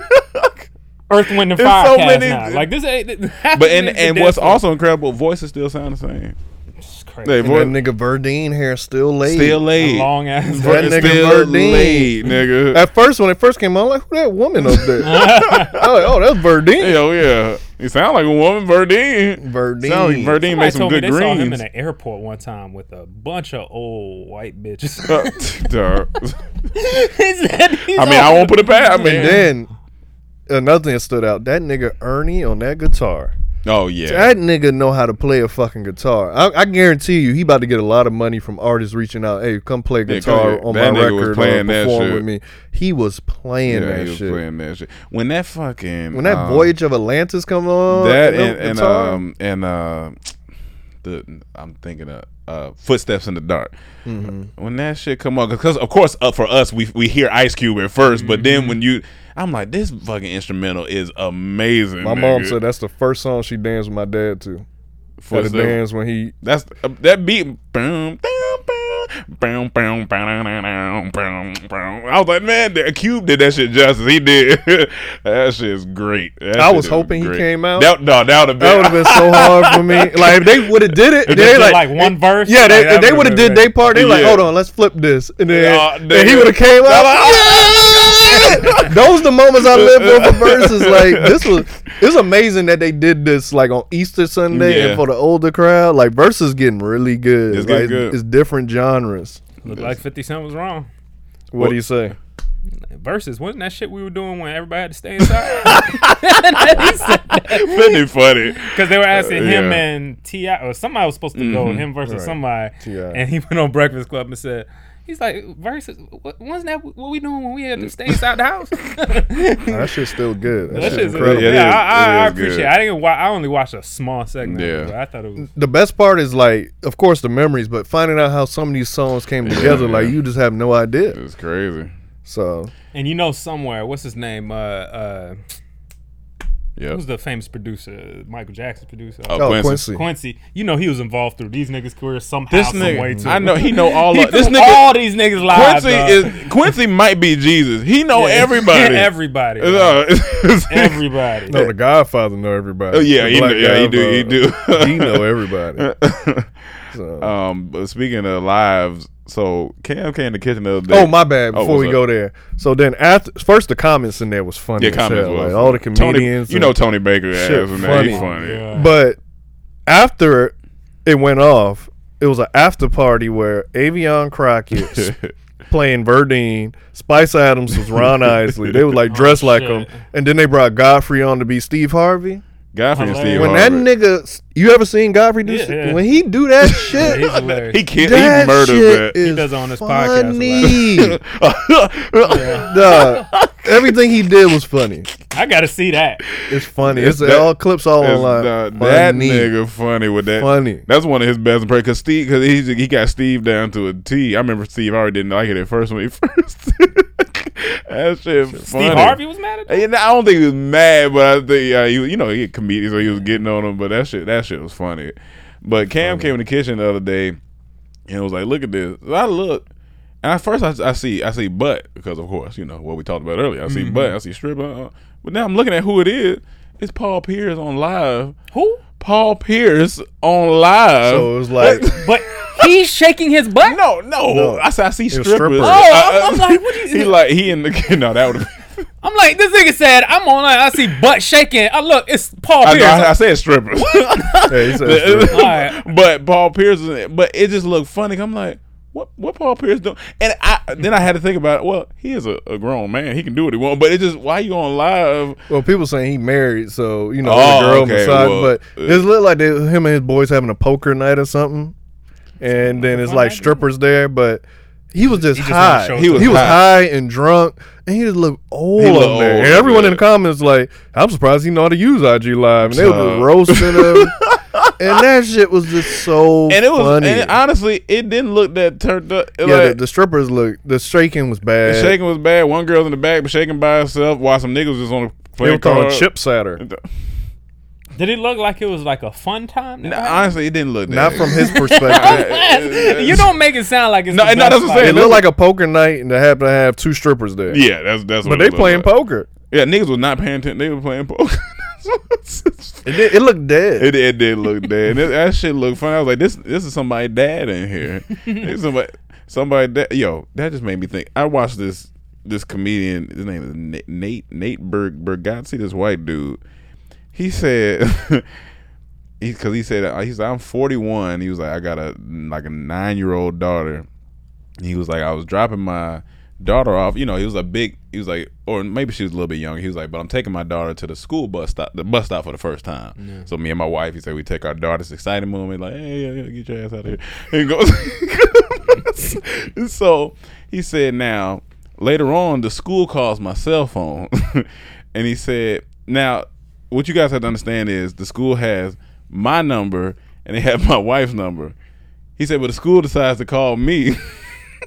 Earth, Wind, and There's Fire so cast many- now. Like this ain't. [laughs] half but them and and what's for- also incredible voices still sound the same. It's They crazy. and voice, that nigga Verdine hair still laid. still laid. long ass. That nigga still Verdine. laid, nigga. At first, when it first came out, I'm like, who that woman up there? [laughs] I was like, oh, that's Verdine. Hell yeah. You sound like a woman, Verdine. Verdine. Sound like Verdine Somebody makes some told me good they saw him in greens. an airport one time with a bunch of old white bitches. Uh, [laughs] duh. He said he's I mean, I won't put it past. I mean, And then another thing that stood out: that nigga Ernie on that guitar. Oh yeah, That nigga know how to play a fucking guitar. I, I guarantee you, he about to get a lot of money from artists reaching out. Hey, come play Yeah, guitar come on my That nigga was record playing that perform shit. with me. He was playing yeah, that he was shit. playing that shit. When that fucking When that um, Voyage of Atlantis come on, that and, and, um and uh the I'm thinking of uh footsteps in the dark. Mm-hmm. When that shit come on, because of course uh, for us we we hear Ice Cube at 1st but Mm-hmm. then when you, I'm like this fucking instrumental is amazing. my mom said that's the first song she danced with my dad to. Had a Footsteps- dance when he That's uh, that beat. Boom, boom, boom, boom, boom, boom, boom, boom. I was like, man, the Cube did that shit justice. He did. [laughs] that shit's great. That I shit was is hoping he came out. That, no, that would have been. That would have been so [laughs] hard for me. Like if they would have did it, they they like, like, one verse, Yeah, they like, they would've would have been did their part. They like, hold on, let's flip this, and then, Uh, then he would have came out. Yeah. [laughs] Those the moments I live for for [laughs] verses. Like this was, it's amazing that they did this like on Easter Sunday Yeah. and for the older crowd. Like verses getting really good. It's like, good. It's different genres. Looked like 50 Cent was wrong. What do you say? Versus, wasn't that shit we were doing when everybody had to stay inside? [laughs] he said that. Pretty funny. Because they were asking Uh, him yeah. and T.I. or somebody was supposed to go, Mhm. him versus Right. somebody. T.I.. And he went on Breakfast Club and said, he's like, versus, what, wasn't that what we doing when we had to stay inside the house? [laughs] That shit's still good. That, That shit's shit's incredible. Yeah, Yeah, is. I, I, I appreciate good. it. I didn't wa- I only watched a small segment. of it, but I thought it was. the best part is like, of course, the memories, but finding out how some of these songs came together, like you just have no idea. It's crazy. So And you know, somewhere, what's his name? Uh, uh, Yeah. who's the famous producer? Michael Jackson's producer. Oh, Oh, Quincy. Quincy. Quincy, you know he was involved through these niggas' careers somehow, This some nigga- way too. I know- he know [laughs] all he of- this nigga- all these niggas lives. Quincy dog. is Quincy might be Jesus. He know Yeah. [laughs] everybody. everybody, [laughs] dog. it's- everybody. no, the Godfather know everybody. Oh, yeah, The he know- yeah, he do, he do. He know everybody. So. Um, but speaking of lives, so Cam came in the kitchen the other day. Oh my bad. Oh, Before what's we up? go there, so then after first the comments in there was funny. yeah, as comments hell. was like, all the Tony- comedians. you know Tony Baker ass Shit and that. funny. He's funny. Yeah. But after it went off, it was an after party where Affion Crockett [laughs] playing Verdine, Spice Adams was Ron Isley. They were like [laughs] oh, dressed like shit. him, and then they brought Godfrey on to be Steve Harvey. Godfrey and Steve Hilarious. When that Harvey. nigga, you ever seen Godfrey do? Yeah, yeah. When he do that [laughs] Yeah, shit, he's hilarious. he can't. that He murders shit that. is does it on his podcast funny. [laughs] Duh. everything he did was funny. I gotta see that. It's funny. It's It's, that- all clips all online. the- that nigga funny with that. Funny. That's one of his best impressions. Cause Steve, cause he he got Steve down to a T. I remember Steve already didn't like it at first when he [laughs] first. That shit funny. Steve Harvey was mad at that. And I don't think he was mad, but I think uh, he, you know, he a comedian, so he was getting on him. But that shit, that shit was funny. But Cam came in the kitchen the other day and was like, "Look at this." So I look, and at first I, I see, I see butt because of course, you know what we talked about earlier. I see butt, I see strip. Uh, but now I'm looking at who it is. It's Paul Pierce on live. Who? Paul Pierce on live. So it was like, But he's shaking his butt. no, no, No. I said I see strippers. strippers. Oh, I- I'm- I'm like, what do you- [laughs] He like he in the [laughs] no that would. [laughs] I'm like, this nigga said, I'm online. I see butt shaking. I look, it's Paul I, Pierce. I, I said strippers. yeah, he said stripper. Alright. but Paul Pierce, is- but it just looked funny. I'm like, what what Paul Pierce doing? And I then I had to think about it. Well, he is a, a grown man. He can do what he wants. But it just why you on live? Well, people saying he married, so you know Oh, the girl okay, massage. well, but uh, it looked like they, him and his boys having a poker night or something, and then it's like strippers there. But he was just just high. He was, he was high. high and drunk, and he just looked old He looked there. old, and everyone in the comments like, "I'm surprised he know how to use IG Live," and they were roasting him. [laughs] and that shit was just so [laughs] And it was funny. and honestly, it didn't look that turned up. yeah, like, the, the strippers look. The shaking was bad. the shaking was bad. One girl's in the back, but shaking by herself, while some niggas was on the they playing were calling cards. chip satter. Did it look like it was like a fun time? Nah, honestly, it didn't look that. Not from his [laughs] perspective. [laughs] you don't make it sound like it's No, the no, best that's what I'm saying. It looked like a poker night, and they happened to have two strippers there. Yeah, that's that's. but what they it looked playing like. poker. Yeah, niggas was not paying attention. They were playing poker. It, did, it looked dead. It, it did look dead. It, that shit looked funny. I was like, this this is somebody dad in here. Somebody somebody. Yo, that just made me think. I watched this this comedian. His name is Nate Nate, Berg Bargatze. This white dude. He said. [laughs] He, cause he said uh, he said I'm 41. He was like I got a like a nine year old daughter. He was like I was dropping my daughter off. You know he was a big. He was like or maybe she was a little bit younger. He was like but I'm taking my daughter to the school bus stop the bus stop for the first time. So me and my wife he said we take our daughter's exciting moment like hey yeah, yeah, get your ass out of here. And he goes. [laughs] so he said now later on the school calls my cell phone [laughs] and he said now what you guys have to understand is the school has my number and they have [laughs] my wife's number he said but the school decides to call me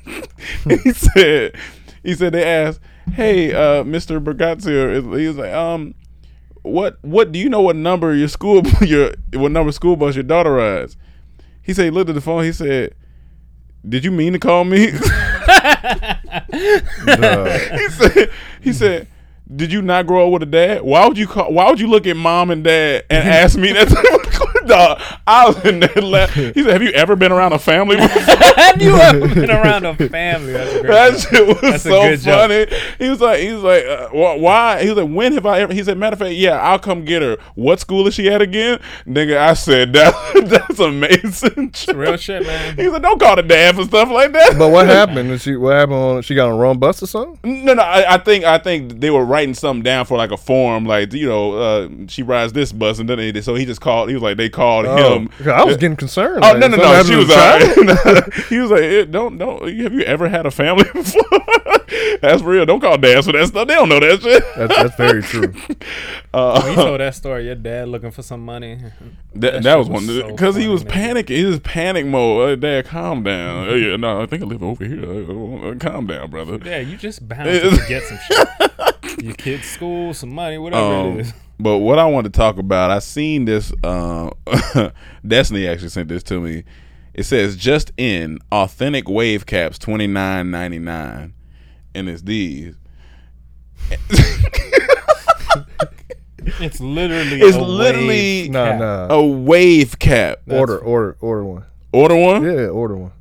[laughs] he said he said they asked hey uh mr Bargatze he was like um what what do you know what number your school [laughs] your what number school bus your daughter rides? He said he looked at the phone he said did you mean to call me? [laughs] He said he said did you not grow up with a dad? Why would you call? Why would you look at mom and dad and [laughs] ask me that? [laughs] Dog, I was in there laughing. He said, "Have you ever been around a family [laughs] before?" Have you ever been around a family? That's a great That joke. shit was That's so good joke. funny. He was like, he was like, uh, why? He was like, when have I ever? He said, matter of fact, yeah, I'll come get her. What school is she at again? Nigga, I said that that's amazing. Real shit, man. He said, don't call the dad for stuff like that. But what happened? Did she what happened? On, she got on the wrong bus or something? No, no. I, I think I think they were writing something down for like a form, like you know, uh, she rides this bus, and then they, so he just called. He was like, they called Oh, him. 'cause I was getting concerned. Oh like, no, no, no! She was the child? all right. [laughs] he was like, eh, "Don't, don't. Have you ever had a family [laughs] before? that's real. Don't call dads for that stuff. They don't know that shit. That's, that's very true. [laughs] Uh, When you told that story, your dad looking for some money. That, That that, was was one so because he was man. panicking. He was panic mode. Uh, Dad, calm down. Uh, yeah, no, I think I live over here. Uh, uh, calm down, brother. Yeah, you just bound to forget some shit. Your kid's school, some money, whatever Um, it is. [laughs] but what I want to talk about, I seen this. Uh, [laughs] Destiny actually sent this to me. It says just in authentic wave caps twenty nine ninety nine, and it's these. It's literally It's a literally wave Nah, cap. nah. a wave cap. order, order, order one. Order one. Yeah, order one.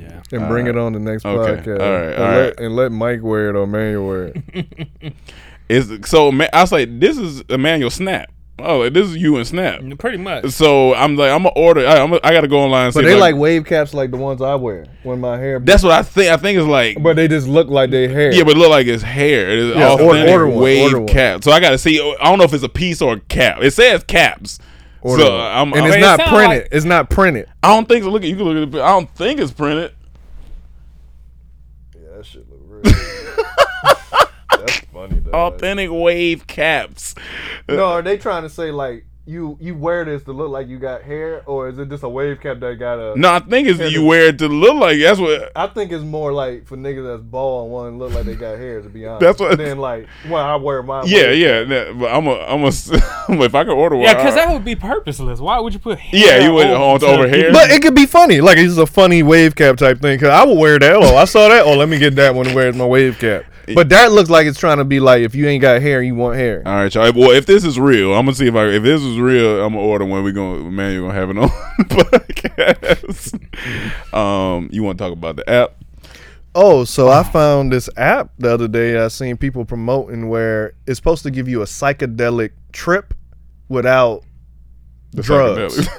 Yeah. And bring it on the next Okay, podcast. all right, and, all let, right. and let Mike wear it or Manuel wear it. [laughs] Is so I was like, this is Emmanuel Snap. Oh, like, this is you and Snap. Mm, pretty much. So I'm like, I'm gonna order. I, I'm, I gotta go online. And But they if I- like wave caps like the ones I wear when my hair. That's what I think. I think it's like. but they just look like they hair. Yeah, but it look like it's hair. It is Yeah, order- order one, wave order one. cap. So I gotta see. I don't know if it's a piece or a cap. It says caps. Order so one. I'm, and I'm- it's not sound printed. like- it's not printed. I don't think so. Look at you can look at it. I don't think it's printed. Yeah, that shit look real. [laughs] That's funny. Though. Authentic wave caps. No, are they trying to say like you you wear this to look like you got hair, or is it just a wave cap that got a? No, I think it's you wear it to look like. That's what. I think it's more like for niggas that's bald and want to look like they got hair. To be honest, That's what- Then like when I wear my Yeah, yeah. nah, But I'm a. I'm a. [laughs] if I could order one. Yeah, because that would be purposeless. Why would you put hair Yeah, you would over, hold over hair. But it could be funny. Like it's a funny wave cap type thing. Cause I would wear that. Oh, I saw that. Oh, let me get that one. Where's my wave cap? But that looks like it's trying to be like if you ain't got hair, you want hair. All right, y'all. Well, if this is real, I'm gonna see if I if this is real, I'm gonna order when we gonna man, you're gonna have it on [laughs] the podcast. um, you want to talk about the app? Oh, so I found this app the other day. I seen people promoting where it's supposed to give you a psychedelic trip without The drugs. [laughs]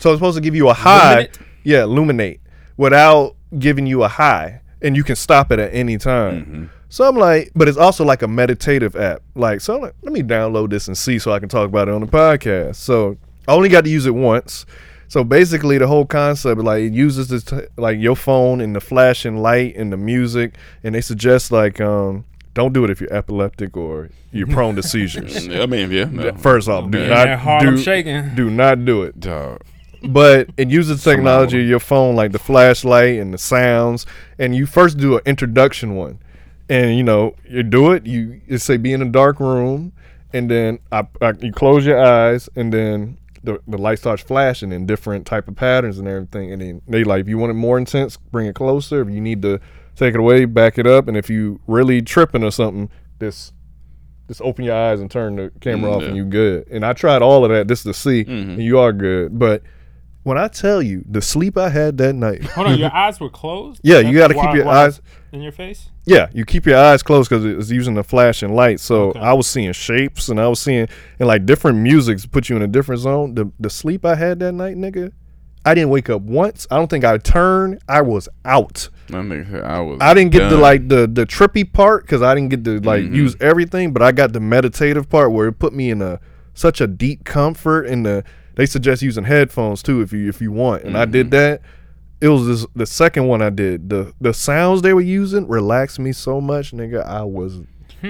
So it's supposed to give you a high, Lumenate? yeah, illuminate, without giving you a high, and you can stop it at any time. Mm-hmm. So I'm like, but it's also like a meditative app. Like, so I'm like, let me download this and see so I can talk about it on the podcast. So I only got to use it once. So basically, the whole concept, like, it uses this, t- like your phone and the flashing light and the music, and they suggest like, um, don't do it if you're epileptic or you're prone to seizures. [laughs] I mean, yeah. No. First off, do Yeah, not do, shaking. do not do it. Dog. But it uses technology of your phone, like the flashlight and the sounds, and you first do an introduction one, and you know you do it. You, you say be in a dark room, and then I, I, you close your eyes, and then the, the light starts flashing in different type of patterns and everything. And then they like, if you want it more intense, bring it closer. If you need to take it away, back it up. And if you really tripping or something, this just open your eyes and turn the camera Mm, off, and you good. And I tried all of that just to see, Mm-hmm. and you are good. But when I tell you the sleep I had that night, Hold on, your [laughs] eyes were closed. Yeah, you gotta keep your eyes- in your face. yeah, you keep your eyes closed because it's using the flashing light. So Okay. I was seeing shapes, and I was seeing and like different musics put you in a different zone. The the sleep I had that night, nigga, I didn't wake up once. I don't think I turned. I was out. I, think I was. I didn't get the like the the trippy part because I didn't get to like Mhm. use everything, but I got the meditative part where it put me in a such a deep comfort. And the they suggest using headphones too if you if you want, and I did that. It was this, the second one I did. the The sounds they were using relaxed me so much, nigga. I was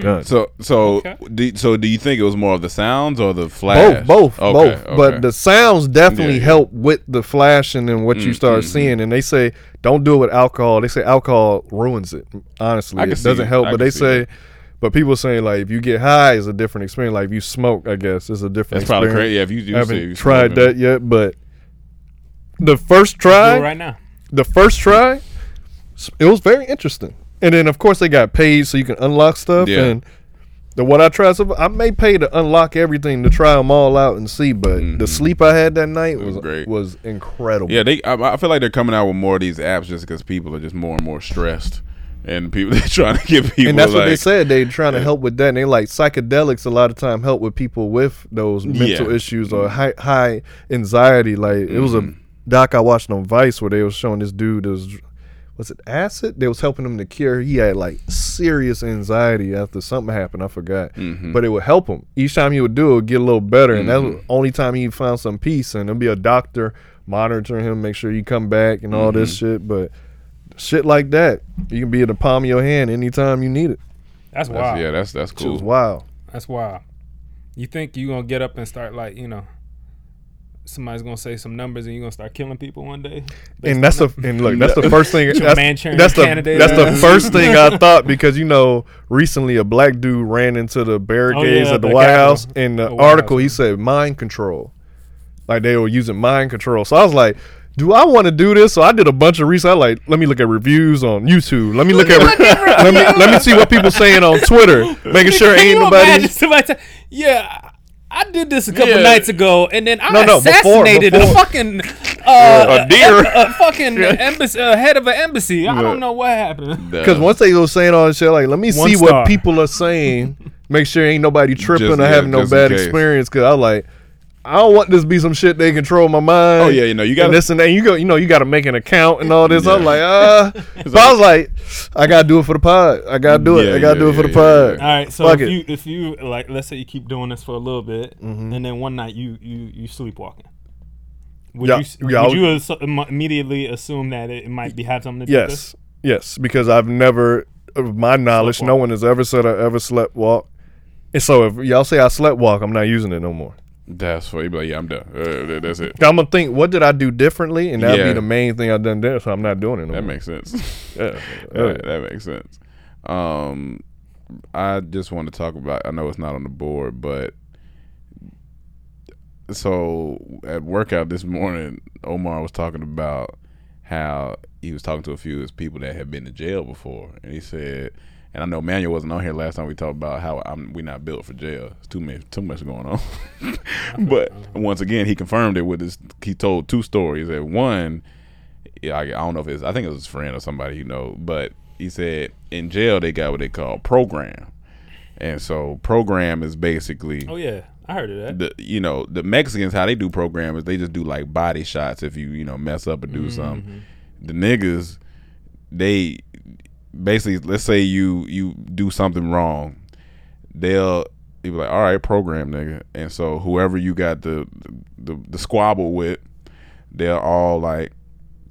done. So so Okay. do, so do you think it was more of the sounds or the flash? both, both, Okay, both. okay. But the sounds definitely Yeah, yeah. help with the flashing and what you Mm, start mhm. seeing. And they say don't do it with alcohol. They say alcohol ruins it. Honestly, I it doesn't it. help. I But they say, that. But people saying like if you get high is a different experience. Like if you smoke, I guess it's a different. That's probably experience. crazy. Yeah, if you do, I haven't you tried smoking. that yet, but the first try, right now. the first try, it was very interesting. And then of course they got paid so you can unlock stuff. Yeah. And the what I tried, so I may pay to unlock everything to try them all out and see. But the sleep I had that night Mm-hmm. was was great. was incredible. Yeah, they. I, I feel like they're coming out with more of these apps just because people are just more and more stressed, and people [laughs] they're trying to give people. and that's what they said. They're trying to help with that. And they like psychedelics. A lot of time help with people with those mental Yeah. Mm-hmm. issues or high high anxiety. Like it was a doc I watched on Vice where they was showing this dude was was it acid? They was helping him to cure. He had like serious anxiety after something happened. I forgot, Mm-hmm. but it would help him each time he would do it. it would get a little better, and that's the only time he found some peace. And there'll be a doctor monitoring him, make sure you come back and all this Mm-hmm. shit. But shit like that, you can be in the palm of your hand anytime you need it. That's That's- wild. yeah, that's that's Shit was cool. wild. That's wild. You think you gonna get up and start like you know, somebody's gonna say some numbers and you are gonna start killing people one day? And that's on the and look, that's [laughs] the first thing. That's, that's the candidate that's the [laughs] first thing I thought because you know recently a black dude ran into the barricades Oh, yeah, at the, the White Capitol. House. In the, The article, House, he said mind control, like they were using mind control. So I was like. Do I want to do this? So I did a bunch of research. I like, let me look at reviews on YouTube. Let me look at, let me let me see what people saying on Twitter, making sure ain't nobody. imagine somebody say, yeah. I did this a couple Yeah. nights ago, and then I No, no, before- assassinated a before. fucking uh, A deer. em- a fucking embassy, uh, head of an embassy. I don't know what happened. Because once they go saying all this shit, like, let me One see star. what people are saying. Make sure ain't nobody tripping Just- or yeah, having no bad experience. Because I like, I don't want this to be some shit they control my mind. Oh, yeah, you know, you gotta- this and that. You go, you know, you got to make an account and all this. I'm Yeah. like, ah. [laughs] but I was like, I gotta do it for the pod. I gotta do it. Yeah, I gotta yeah, do it for yeah, the pod. All right, so Fuck if it. you if you like, let's say you keep doing this for a little bit, Mm-hmm. and then one night you you you sleepwalking. Would Yeah, you yeah, would you would- immediately assume that it might be have something to do with this? Yes, yes, because I've never, of my knowledge, no one has ever said I ever slept walk. And so if y'all say I slept walk, I'm not using it no more. That's what you be like. Yeah, I'm done. Uh, that's it. I'm gonna think, what did I do differently? And that'd Yeah. be the main thing I've done there. So I'm not doing it no That more. makes sense. [laughs] Yeah. that, that makes sense. Um, I just want to talk about. I know it's not on the board, but so at workout this morning, Omar was talking about how he was talking to a few of his people that had been to jail before, and he said, and I know Manuel wasn't on here last time we talked about how I'm we not built for jail. It's too much too much going on. [laughs] but once again, he confirmed it with his. He told two stories. That one, I, I don't know if it's. I think it was his friend or somebody you know, but he said in jail they got what they call program, and so program is basically Oh yeah, I heard of that. the you know the Mexicans how they do program is they just do like body shots if you you know mess up or do Mm-hmm. something. The niggas they basically let's say you you do something wrong, they'll be like, all right, program nigga, and so whoever you got the the, the squabble with, they'll all like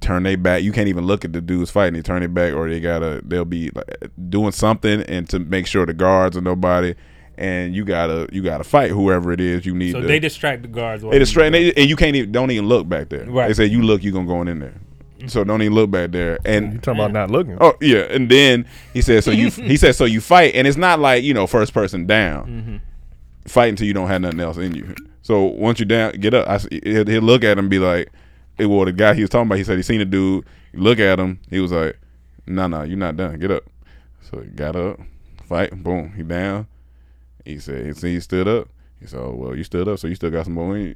turn their back. You can't even look at the dudes fighting. They turn their back, or they gotta they'll be like doing something and to make sure the guards are nobody. And you gotta you gotta fight whoever it is you need. So to, they distract the guards. they distract, and, they, and you can't even don't even look back there. Right. They say you look, you gonna go in there. So don't even look back there. And You talking about not looking? Oh yeah, and then he said, so you [laughs] he said, so you fight, and it's not like you know first person down, Mm-hmm. fight until you don't have nothing else in you. So once you're down, get up. I, s- he'll, he'll look at him and be like, eh, well, the guy he was talking about, he said he seen a dude. Look at him, he was like, no, no, you're not done. Get up. So he got up, fight, boom, he down. He said, he, see, he stood up. He said, oh, well, you stood up, so you still got some more in you.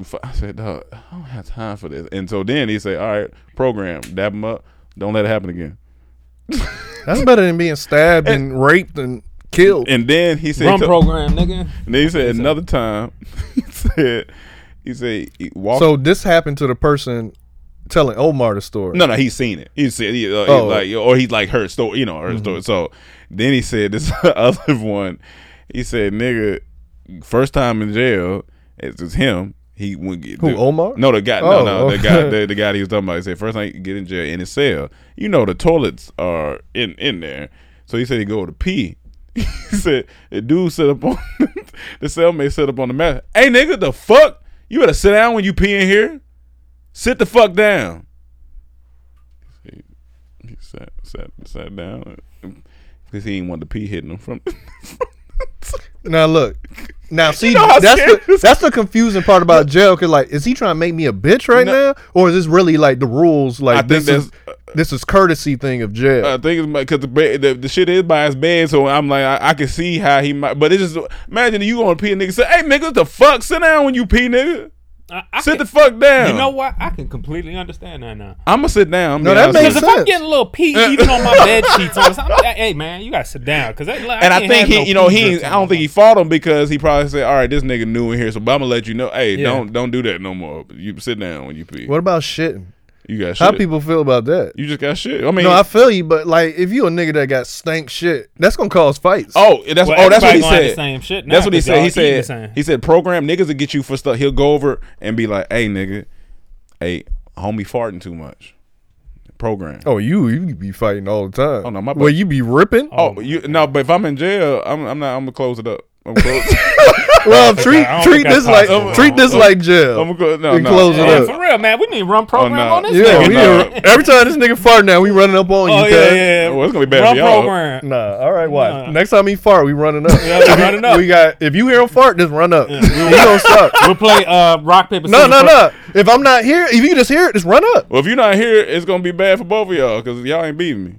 F- I said, dog, I don't have time for this. And so then he said, all right, program, dab him up. Don't let it happen again. [laughs] That's better than being stabbed and raped and killed. And then he said, Run to- program, nigga. And then he said another time, [laughs] he said, he said, he walked. So this happened to the person telling Omar the story. no, no, he's seen it. He said, he, uh, he Oh. like, or he's like her story, you know, her story. So then he said this [laughs] other one. He said, "Nigga, first time in jail, it's just him. He went get Who, the- Omar? No, the guy. Oh, no, no, oh. the guy. [laughs] The, the guy he was talking about. He said first time you get in jail in his cell. You know the toilets are in in there. So he said he go to pee. [laughs] he said the dude sit up on [laughs] the cellmate sit up on the mat. Hey nigga, the fuck? You better sit down when you pee in here. Sit the fuck down. He, he sat sat sat down because he didn't want the pee hitting him from. Now look. Now see, know that's the that's the confusing part about jail. Cause like, is he trying to make me a bitch right No. now, or is this really like the rules? Like I think this is that's- uh, this is courtesy thing of jail. I think it's because the, the the shit is by his bed, so I'm like I, I can see how he might. But it's just imagine you going to pee, a nigga say, "Hey, nigga, what the fuck? Sit down when you pee, nigga. I, I Sit can- the fuck down." You know what? I can completely understand that now. I'm gonna sit down. I'm No, that makes with Because if I'm getting a little pee even on my [laughs] bed sheets, on something, hey man, you gotta sit down. Because And I think he, you know, he. I don't think he fought him because he probably said, "All right, this nigga new in here, so but I'm gonna let you know. Hey, Yeah. don't don't do that no more. You sit down when you pee. what about shitting? You got How shit. people feel about that? You just got shit. I mean, no, I feel you, but like, if you a nigga that got stank shit, that's gonna cause fights. Oh, that's Well, oh, that's what he everybody gonna have the said. same shit now that's what he 'cause said. y'all He eating the said he said program niggas to get you for stuff. He'll go over and be like, "Hey, nigga, hey, homie, farting too much." Program. Oh, you you be fighting all the time. Oh, no, my Well, you be ripping. Oh, you no, but if I'm in jail, I'm I'm not. I'm gonna close it up. I'm gonna close. [laughs] well, think treat I don't treat this that's like possible. treat this like jail. I'm gonna go. No, and no. close it Yeah, up. for real, man. We need to run program no. on this. Yeah, Oh, nigga. we no. every time this nigga fart now, we running up on Oh you. yeah, cuz. yeah. Well, it's gonna be bad Run for y'all. program. Nah, all right, watch. Nah. Next time he fart, we running up. Yeah, we running up. [laughs] we got if you hear him fart, just run up. We [laughs] don't stop. We'll play uh, rock paper. No, scissors no, for- no. If I'm not here, if you just hear it, just run up. Well, if you're not here, it's gonna be bad for both of y'all because y'all ain't beating me.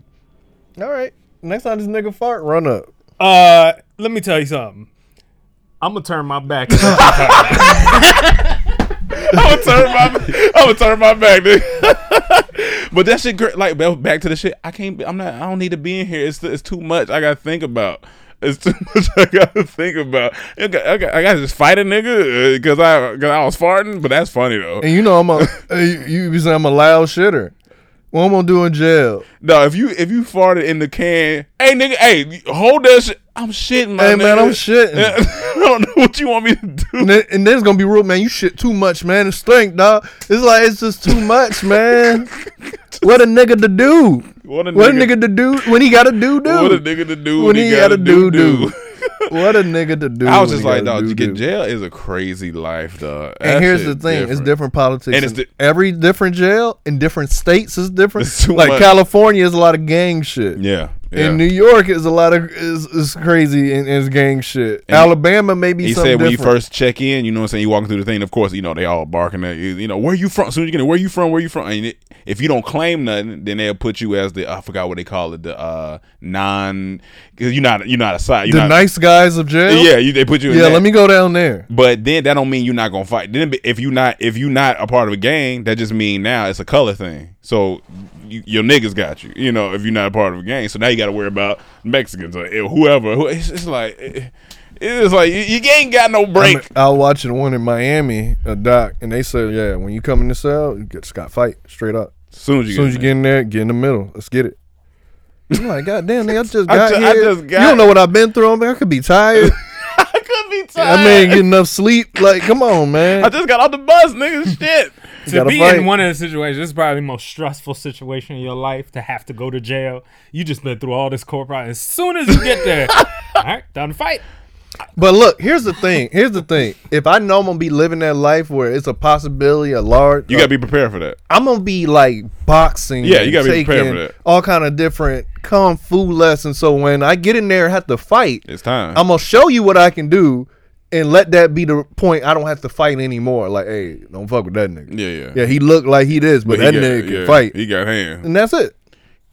All right. Next time this nigga fart, run up. Uh, let me tell you something. I'm gonna turn my back. [laughs] I'm gonna turn my I'm gonna turn my back, dude. [laughs] but that shit, like back to the shit. I can't. I'm not. I don't need to be in here. It's it's too much. I gotta think about. It's [laughs] too much. I gotta think about. I got, I got, I gotta just fight a nigga because I because I was farting. But that's funny though. And you know I'm a uh, you, you be saying I'm a loud shitter. What I'm gonna do in jail? No, if you if you farted in the can, hey nigga, hey, hold that shit. I'm shitting, Hey man. I'm shitting. [laughs] I don't know what you want me to do. And then, and it's gonna be real, man. You shit too much, man. It stink, dog. It's like it's just too much, man. [laughs] what a nigga to do? What a What a nigga- nigga to do when he got a do do? What a nigga to do when he got a do do? [laughs] what a nigga to do? I was just like, dog, you get jail is a crazy life, dog. And here's the thing: it's different politics. And it's di- every different jail in different states is different. Like much. California is a lot of gang shit. Yeah, yeah. In New York is a lot of is, is crazy and is gang shit. And Alabama maybe he said when you first check in, you know what I'm saying, you walking through the thing, of course, you know, they all barking at you, you know, where you from? As soon as you get in, where you from, where you from? And it, if you don't claim nothing, then they'll put you as the I forgot what they call it, the uh non because you're not you're not a side. You're the not, nice guys of jail. Yeah, you, they put you in yeah. Let me go down there. But then that don't mean you're not gonna fight. Then if you not if you not a part of a gang, that just mean now it's a color thing. So you, your niggas got you. You know, if you're not a part of a gang, so now you got to worry about Mexicans or eh, whoever. Who- It's, like it- it's like you, you ain't got no break. I, mean, I was watching one in Miami, a doc, and they said, yeah, when you come in the cell, you get Scott fight straight up. As soon as you As soon get as you in get in there, get in the middle. Let's get it. I'm like, God damn, nigga, I just [laughs] I got ju- I here. just got- you don't know what I've been through. Man. I could be tired. [laughs] I could be tired. I mean, get enough sleep. Like, come on, man. I just got off the bus, nigga. Shit. To gotta be fight. in one of the situations, this is probably the most stressful situation in your life to have to go to jail. You just been through all this corporate. As soon as you get there, [laughs] all right, time to fight. But look, here's the thing. Here's the thing. If I know I'm gonna be living that life where it's a possibility, a large, You gotta uh, be prepared for that. I'm gonna be like boxing. Yeah, you gotta be prepared taking for that. All kind of different kung fu lessons. So when I get in there and have to fight, It's time. I'm gonna show you what I can do, and let that be the point. I don't have to fight anymore. Like, hey, don't fuck with that nigga. yeah, yeah. Yeah, he looked like he this, but, he that got- nigga can yeah, fight, He got hands. and that's it.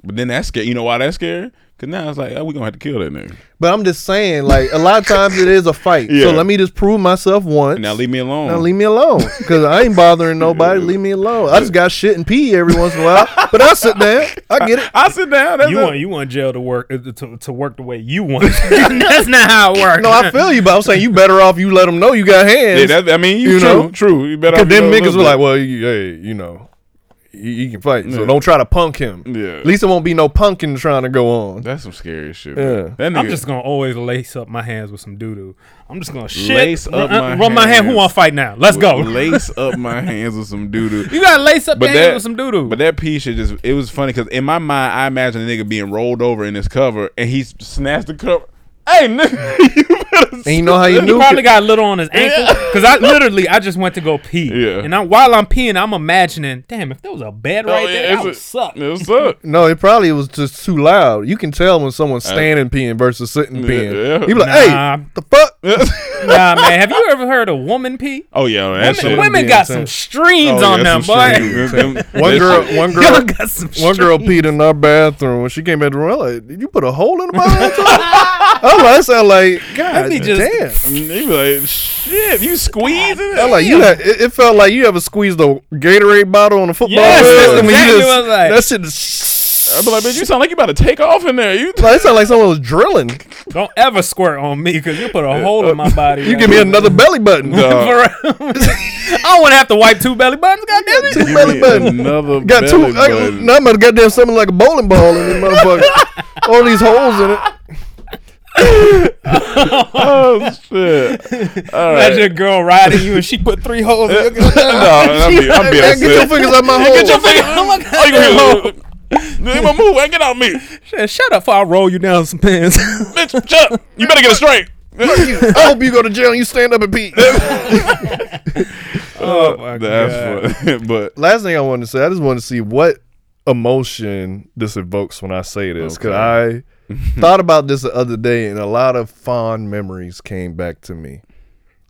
But then that's scary. You know why that's scary? Cause now it's like, oh, we gonna have to kill that nigga. But I'm just saying, like a lot of times it is a fight. Yeah. So let me just prove myself once. Now leave me alone. Now leave me alone, cause I ain't bothering nobody. Leave me alone. I just got shit and pee every once in a while, but I sit down. I get it. I sit down. That's You it. want you want jail to work uh, to, to work the way you want. [laughs] That's not how it works. No, I feel you, but I'm saying you better off you let them know you got hands. Yeah, that, I mean, you, You true, know? true. You better. Cause them know niggas were like, well, you, hey, you know, he, he can fight, so Yeah. don't try to punk him. Yeah. At least it won't be no punking trying to go on. that's some scary shit. Yeah. man. That nigga, I'm just gonna always lace up my hands with some doo doo. I'm just gonna shit, Lace up uh, my run my hand. Who hands want to fight now? Let's go. lace up my hands with some doo doo. [laughs] You gotta lace up But your hands with some doo doo. but that piece shit just it was funny because in my mind I imagine a nigga being rolled over in his cover and he snatched the cover. Hey nigga, [laughs] you better And you know how you he knew? probably got a little on his ankle because I literally I just went to go pee. Yeah. And I, while I'm peeing, I'm imagining, damn, if there was a bed oh, right Oh, there, yeah, that would it's suck. It suck. [laughs] No, it probably was just too loud. You can tell when someone's uh, standing peeing versus sitting peeing. yeah. You be like, Nah. hey, the fuck? [laughs] nah, man, have you ever heard a woman pee? Oh yeah, that Women, shit. women got some streams Oh, on yeah, them, some boy. streams. Them- them- One girl, one [laughs] girl, got some one girl peed in our bathroom when she came back to the room. I'm like, did you put a hole in the bathroom? I'm like, that sound like, God be just- damn. They be like, shit, you squeezing it? I'm like, you had, it, it felt like you ever squeezed a Gatorade bottle on a football Yes, field. that's I mean, you exactly just- what I was like. That shit is. I be like, bitch, you sound like you about to take off in there. You Like, it sounded like someone was drilling. Don't ever squirt on me because you put a hole in my body. You give me another belly button. [laughs] For real. [laughs] I don't want to have to wipe two belly buttons. Goddamn it! Two belly button. Another Got two. belly I, button. now I'm about to goddamn something like a bowling ball in this motherfucker. [laughs] All these holes in it. Oh shit! All right. Imagine a girl riding you and she put three holes in your [laughs] no, I'd be, I'd be Man, get your upset. fingers out my hole. Get your finger. Oh my god! Oh, you gonna my move. Ain't get out me, Shit, Shut up before I'll roll you down some pins. [laughs] bitch. Shut up. You better get it straight. I hope you go to jail and you stand up and pee. [laughs] Oh, oh my That's funny. but Last thing I wanted to say, I just wanted to see what emotion this evokes when I say this. Because I [laughs] thought about this the other day and a lot of fond memories came back to me.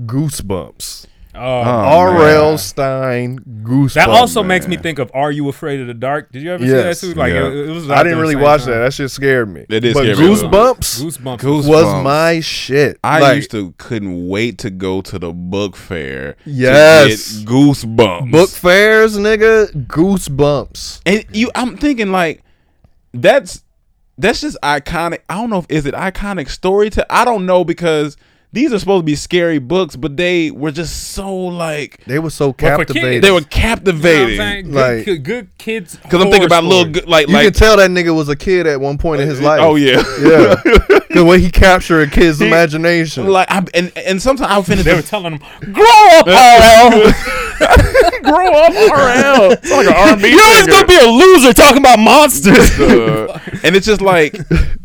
Goosebumps. Oh, R.L. Stine Goosebumps. that also makes me think of Are You Afraid of the Dark? Did you ever Yes. see that too? Like Yeah. it, it was. I didn't really watch time. that. That shit scared me. It did but scare me a little bit. Goosebumps Goosebumps. Goosebumps. was my shit. I Like, used to couldn't wait to go to the book fair. Yes. to get goosebumps. book fairs, nigga. Goosebumps. and you. I'm thinking like that's that's just iconic. I don't know if is it iconic story to. I don't know because these are supposed to be scary books, but they were just so like They were so Well, kids, captivating. they were You know what I'm captivating. saying? Good, Like- good, good kids. Because I'm thinking horror about little stories. good, like you like can tell that nigga was a kid at one point in his life. oh yeah yeah. [laughs] The way he captured a kid's He- imagination. like I and and sometimes I'll finish. They were telling them, "Grow up, RL. [laughs] [laughs] grow up, RL. It's like an R&B. You're always gonna be a loser talking about monsters." Uh, and it's just like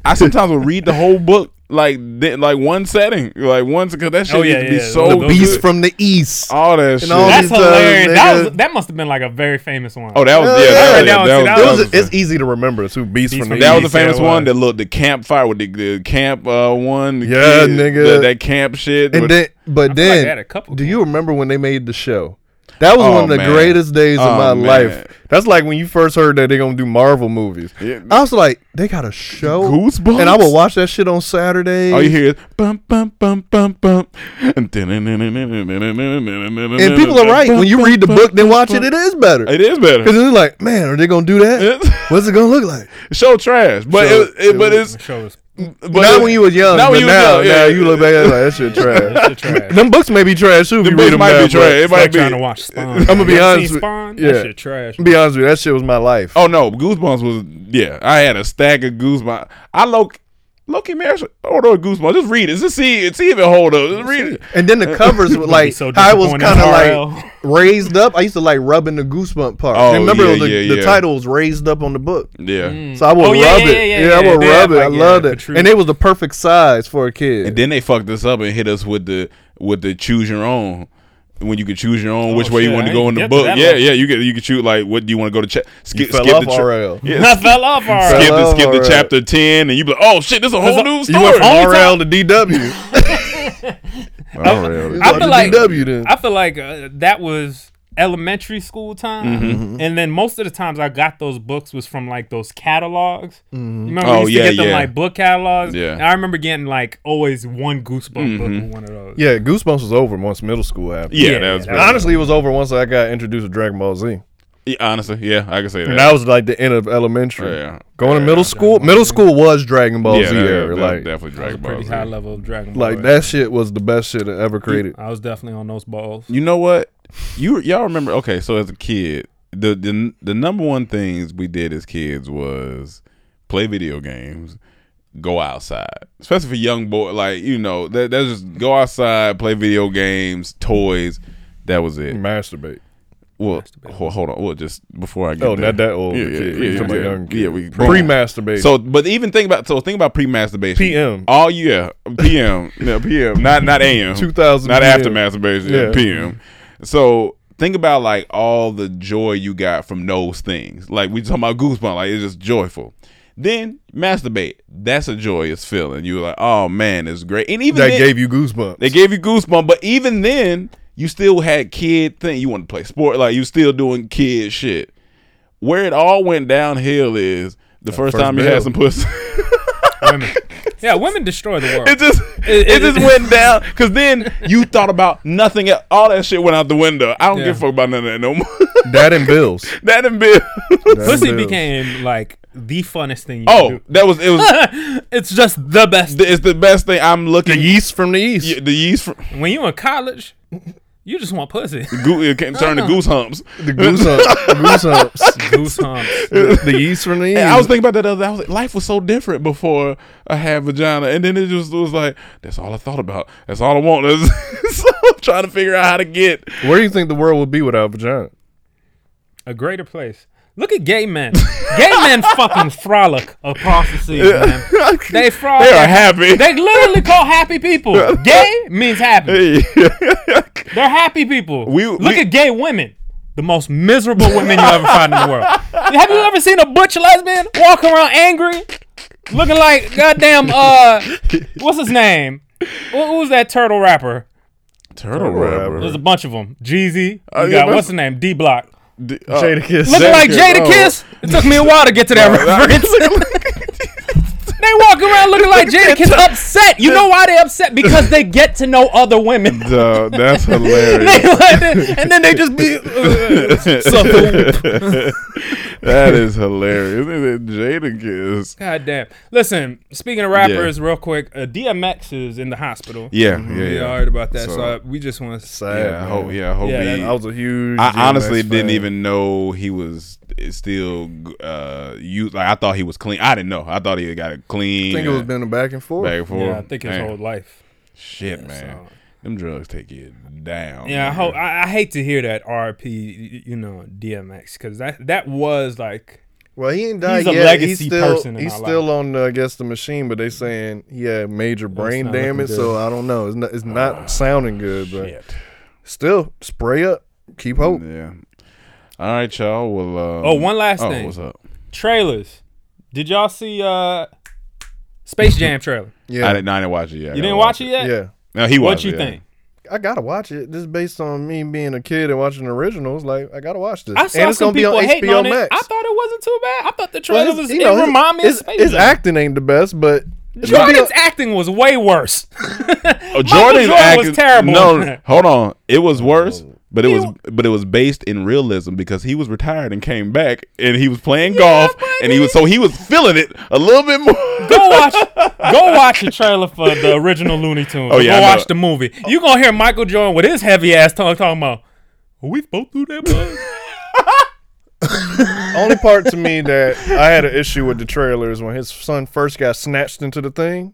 I sometimes will read the whole book like th- like one setting, like once because that shit Oh, yeah, used to be yeah. so The Beast good. from the East. all that shit. all That's these times, hilarious. That, was, that must have been like a very famous one. oh, that was Yeah, yeah, yeah, that, was, that that, was- was, that that was, was, it's easy to remember too. Beast, Beast from from the that was East, the famous yeah, one. was. The look, the campfire with the, the camp uh, one. the Yeah, kid, nigga. the- that camp shit. And with- then, but I feel like then, had a couple do of you remember when they made the show? That was Oh, one of the man. greatest days of Oh, my man. life. That's like when you first heard that they're gonna do Marvel movies. Yeah. I was like, they got a show, Goosebumps? and I would watch that shit on Saturday. all you hear is bum bum bum bum bum, and people are right. When you read the book, then watch it. It is better. It is better. Because it's like, man, are they gonna do that? What's it gonna look like? Show trash, but Show- it, it, but it's show But not when you was young, not but when you was now, young, yeah. now you look back at like that shit trash. That shit trash. [laughs] them books may be trash too. If The books might now, be trash. It might like be. trying to watch [laughs] Spawn. I'm gonna be You honest. seen with- Spawn? yeah, That shit trash. Be honest with you, that shit was my life. Oh no, Goosebumps was yeah. I had a stack of Goosebumps. I look. Loki man, hold on Goosebumps. Just read it. Just see it. See if it hold up. Just read it. And then the covers [laughs] were like so how it was disappointed kind of in like raised up. I used to like rubbing the goosebump part. Oh, remember yeah, the, yeah, the yeah. title was raised up on the book. Yeah. So I would Oh, rub yeah, yeah, it. yeah, Yeah, yeah, I would they rub have, it. I like, yeah, loved it. protrude. And it was the perfect size for a kid. And then they fucked us up and hit us with the with the choose your own. When you could choose your own which way you want to go in the book. Yeah, level. yeah. You get you can choose like what do you want to go to cha- skip fell skip the cha- RL. Yeah, I fell off already. skip the Fell skip off the [laughs] chapter ten and you be like, oh shit, this is a whole new you story. went from RL time- to DW. [laughs] RL. I feel like DW then. I feel like uh, that was elementary school time, Mm-hmm. and then most of the times I got those books was from like those catalogs. You remember Oh, we used yeah, to get them yeah. like book catalogs. Yeah. and I remember getting like always one Goosebumps book Mm-hmm. with one of those. yeah, Goosebumps was over once middle school happened. Yeah, Yeah, that was yeah, pretty- Honestly, it was over once I got introduced to Dragon Ball Z. Yeah, honestly, yeah, I can say that. And that was like the end of elementary. Oh, yeah. Going to Yeah. middle school, middle school was Dragon Ball yeah, Z that- era. like, definitely Dragon Ball Pretty Z. high level of Dragon Ball. like that shit was the best shit I ever created. I was definitely on those balls. You know what? You y'all remember? Okay, so as a kid, the the the number one things we did as kids was play video games, go outside, especially for young boy. Like you know, that that's just go outside, play video games, toys. That was it. Masturbate. Well, hold, hold on. Well, just before I get Oh, there. not that old. Yeah, kid. yeah, You yeah, yeah. young. Yeah, we pre-masturbate. So, but even think about so think about pre-masturbation. PM. All yeah, PM. [laughs] no, PM. Not not AM. 2000 Not PM. after masturbation. Yeah. Yeah. PM. So think about like all the joy you got from those things. Like we talking about goosebumps. Like it's just joyful. Then masturbate. That's a joyous feeling. You're like, oh man, it's great. And even that then- gave you goosebumps. they gave you goosebumps, but even then, you still had kid thing. You want to play sport, like you still doing kid shit. Where it all went downhill is the first, first time you had some pussy. [laughs] women. Yeah, women destroy the world. it just it, it- just it- went [laughs] down because then you thought about nothing. else. All that shit went out the window. I don't Yeah. give a fuck about none of that no more. [laughs] that and bills. that and Bill. Pussy bills. became like the funnest thing you oh, can that was it was. it's just the best. it's the best thing. I'm The looking. yeast from the east. Yeah, the yeast from when you in college, you just want pussy. goo, it can turn to uh-uh. goose humps. The goose humps. goose humps. [laughs] Goose humps. The, the yeast from the east. And I was thinking about that the other day. I was like, life was so different before I had vagina, and then it just was like, that's all I thought about. That's all I want. [laughs] so I'm trying to figure out how to get. Where do you think the world would be without a vagina? A greater place. Look at gay men. gay men [laughs] fucking frolic across the sea, man. They frolic. [laughs] They are happy. They literally call happy people. [laughs] Gay means happy. They're happy people. We- Look we- at gay women. The most miserable women you ever find in the world. Have you ever seen a butch lesbian walk around angry? Looking like goddamn uh what's his name? Who who was that turtle rapper? Turtle rapper. There's a bunch of them. Jeezy. You Oh, got but- what's his name? D Block. D- uh, Jadakiss. Looking like Jadakiss, Jada oh. Kiss. It took me a while to get to that [laughs] reference. [laughs] they walk around looking like Jada [laughs] Kiss upset. You know why they upset? Because they get to know other women. Duh, that's [laughs] hilarious. it- and then they just be uh, suck the whoop. that is hilarious. Jadakiss. God damn. Listen, speaking of rappers, real quick, uh, DMX is in the hospital. Yeah, yeah, We yeah. all heard about that. So, So- uh, we just want to Sad, Yeah, I hope. Yeah, I hope Yeah, he. I was a huge. I honestly DMX didn't even know he was still uh used. Like I thought he was clean. I didn't know. I thought he got it clean. I think it was uh, been a back and forth. back and forth. Yeah, I think his Man, whole life. Shit, man. so- Them drugs take you down. Yeah, I, hope, I, I hate to hear that RP, you know, DMX, because that that was like Well, he ain't died He's a yet. legacy he's still person in he's our still on uh, I guess the machine, but they saying he had major brain damage. So I don't know. It's not, it's not sounding good, but Shit. still spray up. Keep hope. Yeah. All right, y'all. Well. Um, Oh, one last oh, thing. What's up? trailers. Did y'all see uh Space Jam trailer? [laughs] Yeah, I didn't. I didn't watch it yet. I You didn't watch it yet? yeah. No, he What watched you it, yeah. think? I gotta watch it. Just based on me being a kid and watching the originals, like I gotta watch this. I saw and it's some gonna be people on hating HBO on it. Max. I thought it wasn't too bad. I thought the Well, trailer his- was. you know, it his- reminded me of his, Space his Jam. acting ain't the best, but it's gonna be Jordan's acting was way worse. Oh, [laughs] Michael Jordan's Jordan acting was terrible. No, [laughs] hold on. It was worse. But it He was don't- but it was based in realism because he was retired and came back and he was playing golf and he was so he was feeling it a little bit more. Go watch, [laughs] go watch the trailer for the original Looney Tunes. Oh, yeah, I go know. watch the movie. You gonna hear Michael Jordan with his heavy ass tongue talking about, "Are we both through that?" bud?" [laughs] Only part to me that I had an issue with the trailer is when his son first got snatched into the thing.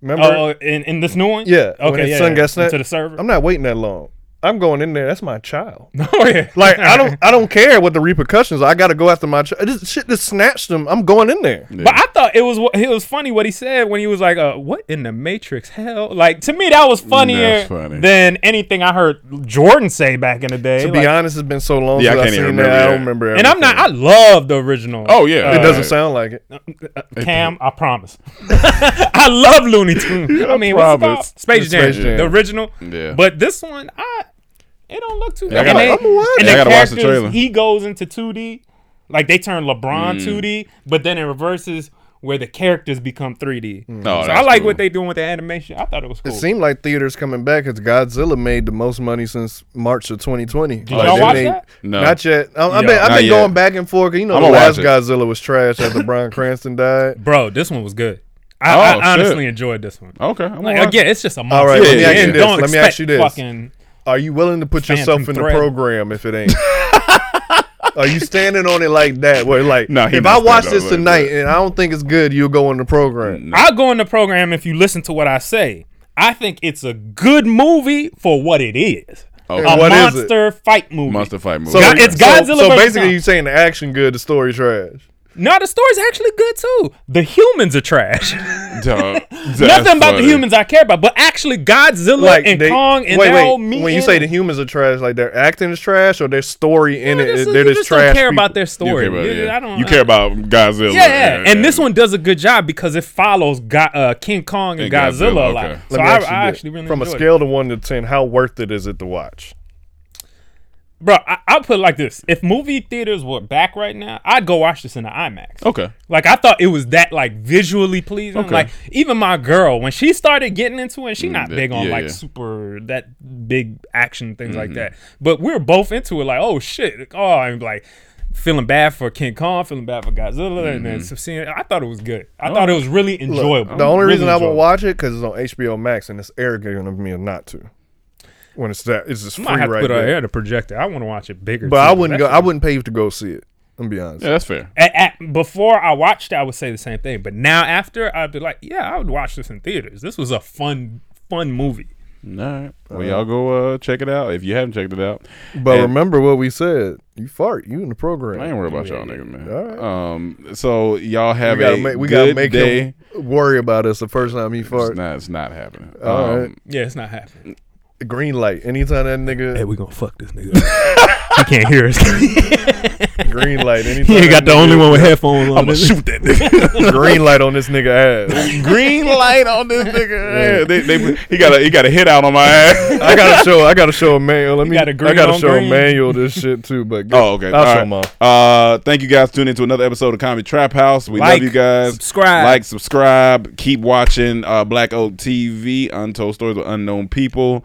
Remember? oh, in, in this new one? yeah. when Okay. his Yeah. son yeah. got snatched. into the server. I'm not waiting that long. I'm going in there. That's my child. [laughs] oh yeah. Like I don't, I don't [laughs] care what the repercussions. are. I got to go after my child. This shit just snatched him. I'm going in there. But I thought it was it was funny what he said when he was like, uh, "What in the Matrix? Hell!" Like to me, that was funnier funny. than anything I heard Jordan say back in the day. To Like, be honest, it's been so long Yeah, I since can't I've even seen remember that. I that. don't remember. and I'm not. I love the original. Oh, yeah. it uh, doesn't sound like it. Cam, I promise. [laughs] I love Looney Tunes. I mean, what's it called? Space Jam, Space Jam. the original. Yeah. But this one, I it don't look too. Yeah, I and gotta- they- I'ma watch and it. I the gotta watch the characters, trailer. He goes into 2D, like they turn LeBron Mm. 2D, but then it reverses where the characters become 3D. Oh, so I like cool. what they doing with the animation. I thought it was cool. It seemed like theaters coming back because Godzilla made the most money since March of 2020. Did y'all watch that? No. Not yet. I, I've been, I've been going back and forth. 'cause You know, I'ma the last watch. Godzilla was trash after Bryan Cranston died. [laughs] Bro, this one was good. I, Oh, I shit. honestly enjoyed this one. Okay. I'm Like, watch- again, it's just a monster. All right, let me movie. ask you this. Let me ask you this. Fucking, Are you willing to put yourself Phantom in the program if it ain't? [laughs] Are you standing on it like that? Where like, No, if I watch this on it like tonight and I don't think it's good, you'll go in the program. I'll go in the program if you listen to what I say. I think it's a good movie for what it is. Okay. A What is it? monster fight movie. Monster fight movie. So God- it's Godzilla So, so basically, Kong. you saying the action good, the story trash. No, the story's actually good too. The humans are trash. [laughs] [laughs] Dog, Nothing about the funny. humans I care about, but actually Godzilla and they- Kong and wait, their wait. whole meeting. When you say the humans are trash, like their acting is trash or their story in No, it, they're just, just trash. don't care people? about their You story. care about, Yeah, yeah. I don't. you I- care about Godzilla. Yeah, yeah, and this one does a good job because it follows Go- uh, King Kong and, And Godzilla, Godzilla, a lot. okay. So Let me I, ask you I this. actually really from a enjoyed scale of one to ten, how worth it is it to watch? It. bro. I, I'll put it like this: if movie theaters were back right now, I'd go watch this in the IMAX. Okay. Like I thought it was that like visually pleasing. Okay. Like even my girl, when she started getting into it, she not that- big on yeah, like yeah. super that big action things like Mhm. that. But we're both into it. Like oh shit, oh I'm like feeling bad for King Kong, feeling bad for Godzilla, and then Mhm. seeing. I thought it was good. I Oh. thought it was really Look, enjoyable. the only Really reason I won't watch it because it's on HBO Max and it's arrogant of me not to. When it's that, it's just I free might have right to put there. it here the projector. I want to watch it bigger. But too, I wouldn't go. That I wouldn't pay to go see it. I'm be honest. Yeah, that's fair. At, at, before I watched it, I would say the same thing. But now after, I'd be like, yeah, I would watch this in theaters. This was a fun, fun movie. All right. Well, y'all go uh, check it out if you haven't checked it out. But And- remember what we said. You fart. You in the program. I ain't worried about y'all nigga, man. All right. Um, so y'all have we gotta a make, we good gotta make day. him worry about us the first time he It's fart. not, it's not happening. All um, right. Yeah, it's not happening. Green light. Anytime that nigga. Hey, we gonna fuck this nigga. he can't hear us. [laughs] green light. [laughs] Anytime he ain't got that the only one with headphones on. I'ma shoot that nigga. [laughs] green light on this nigga ass. Green light on this nigga. Yeah, they, they, he got a he got a hit out on my ass. I gotta show. I gotta show a manual. Let me. got a I green gotta show green. a manual this shit too. But Oh, okay. I'll All show right. him off. Uh, thank you guys for tuning into another episode of Comedy Trap House. We Like, love you guys. subscribe. Like, subscribe. Keep watching uh, Black Oak TV, Untold Stories with Unknown People.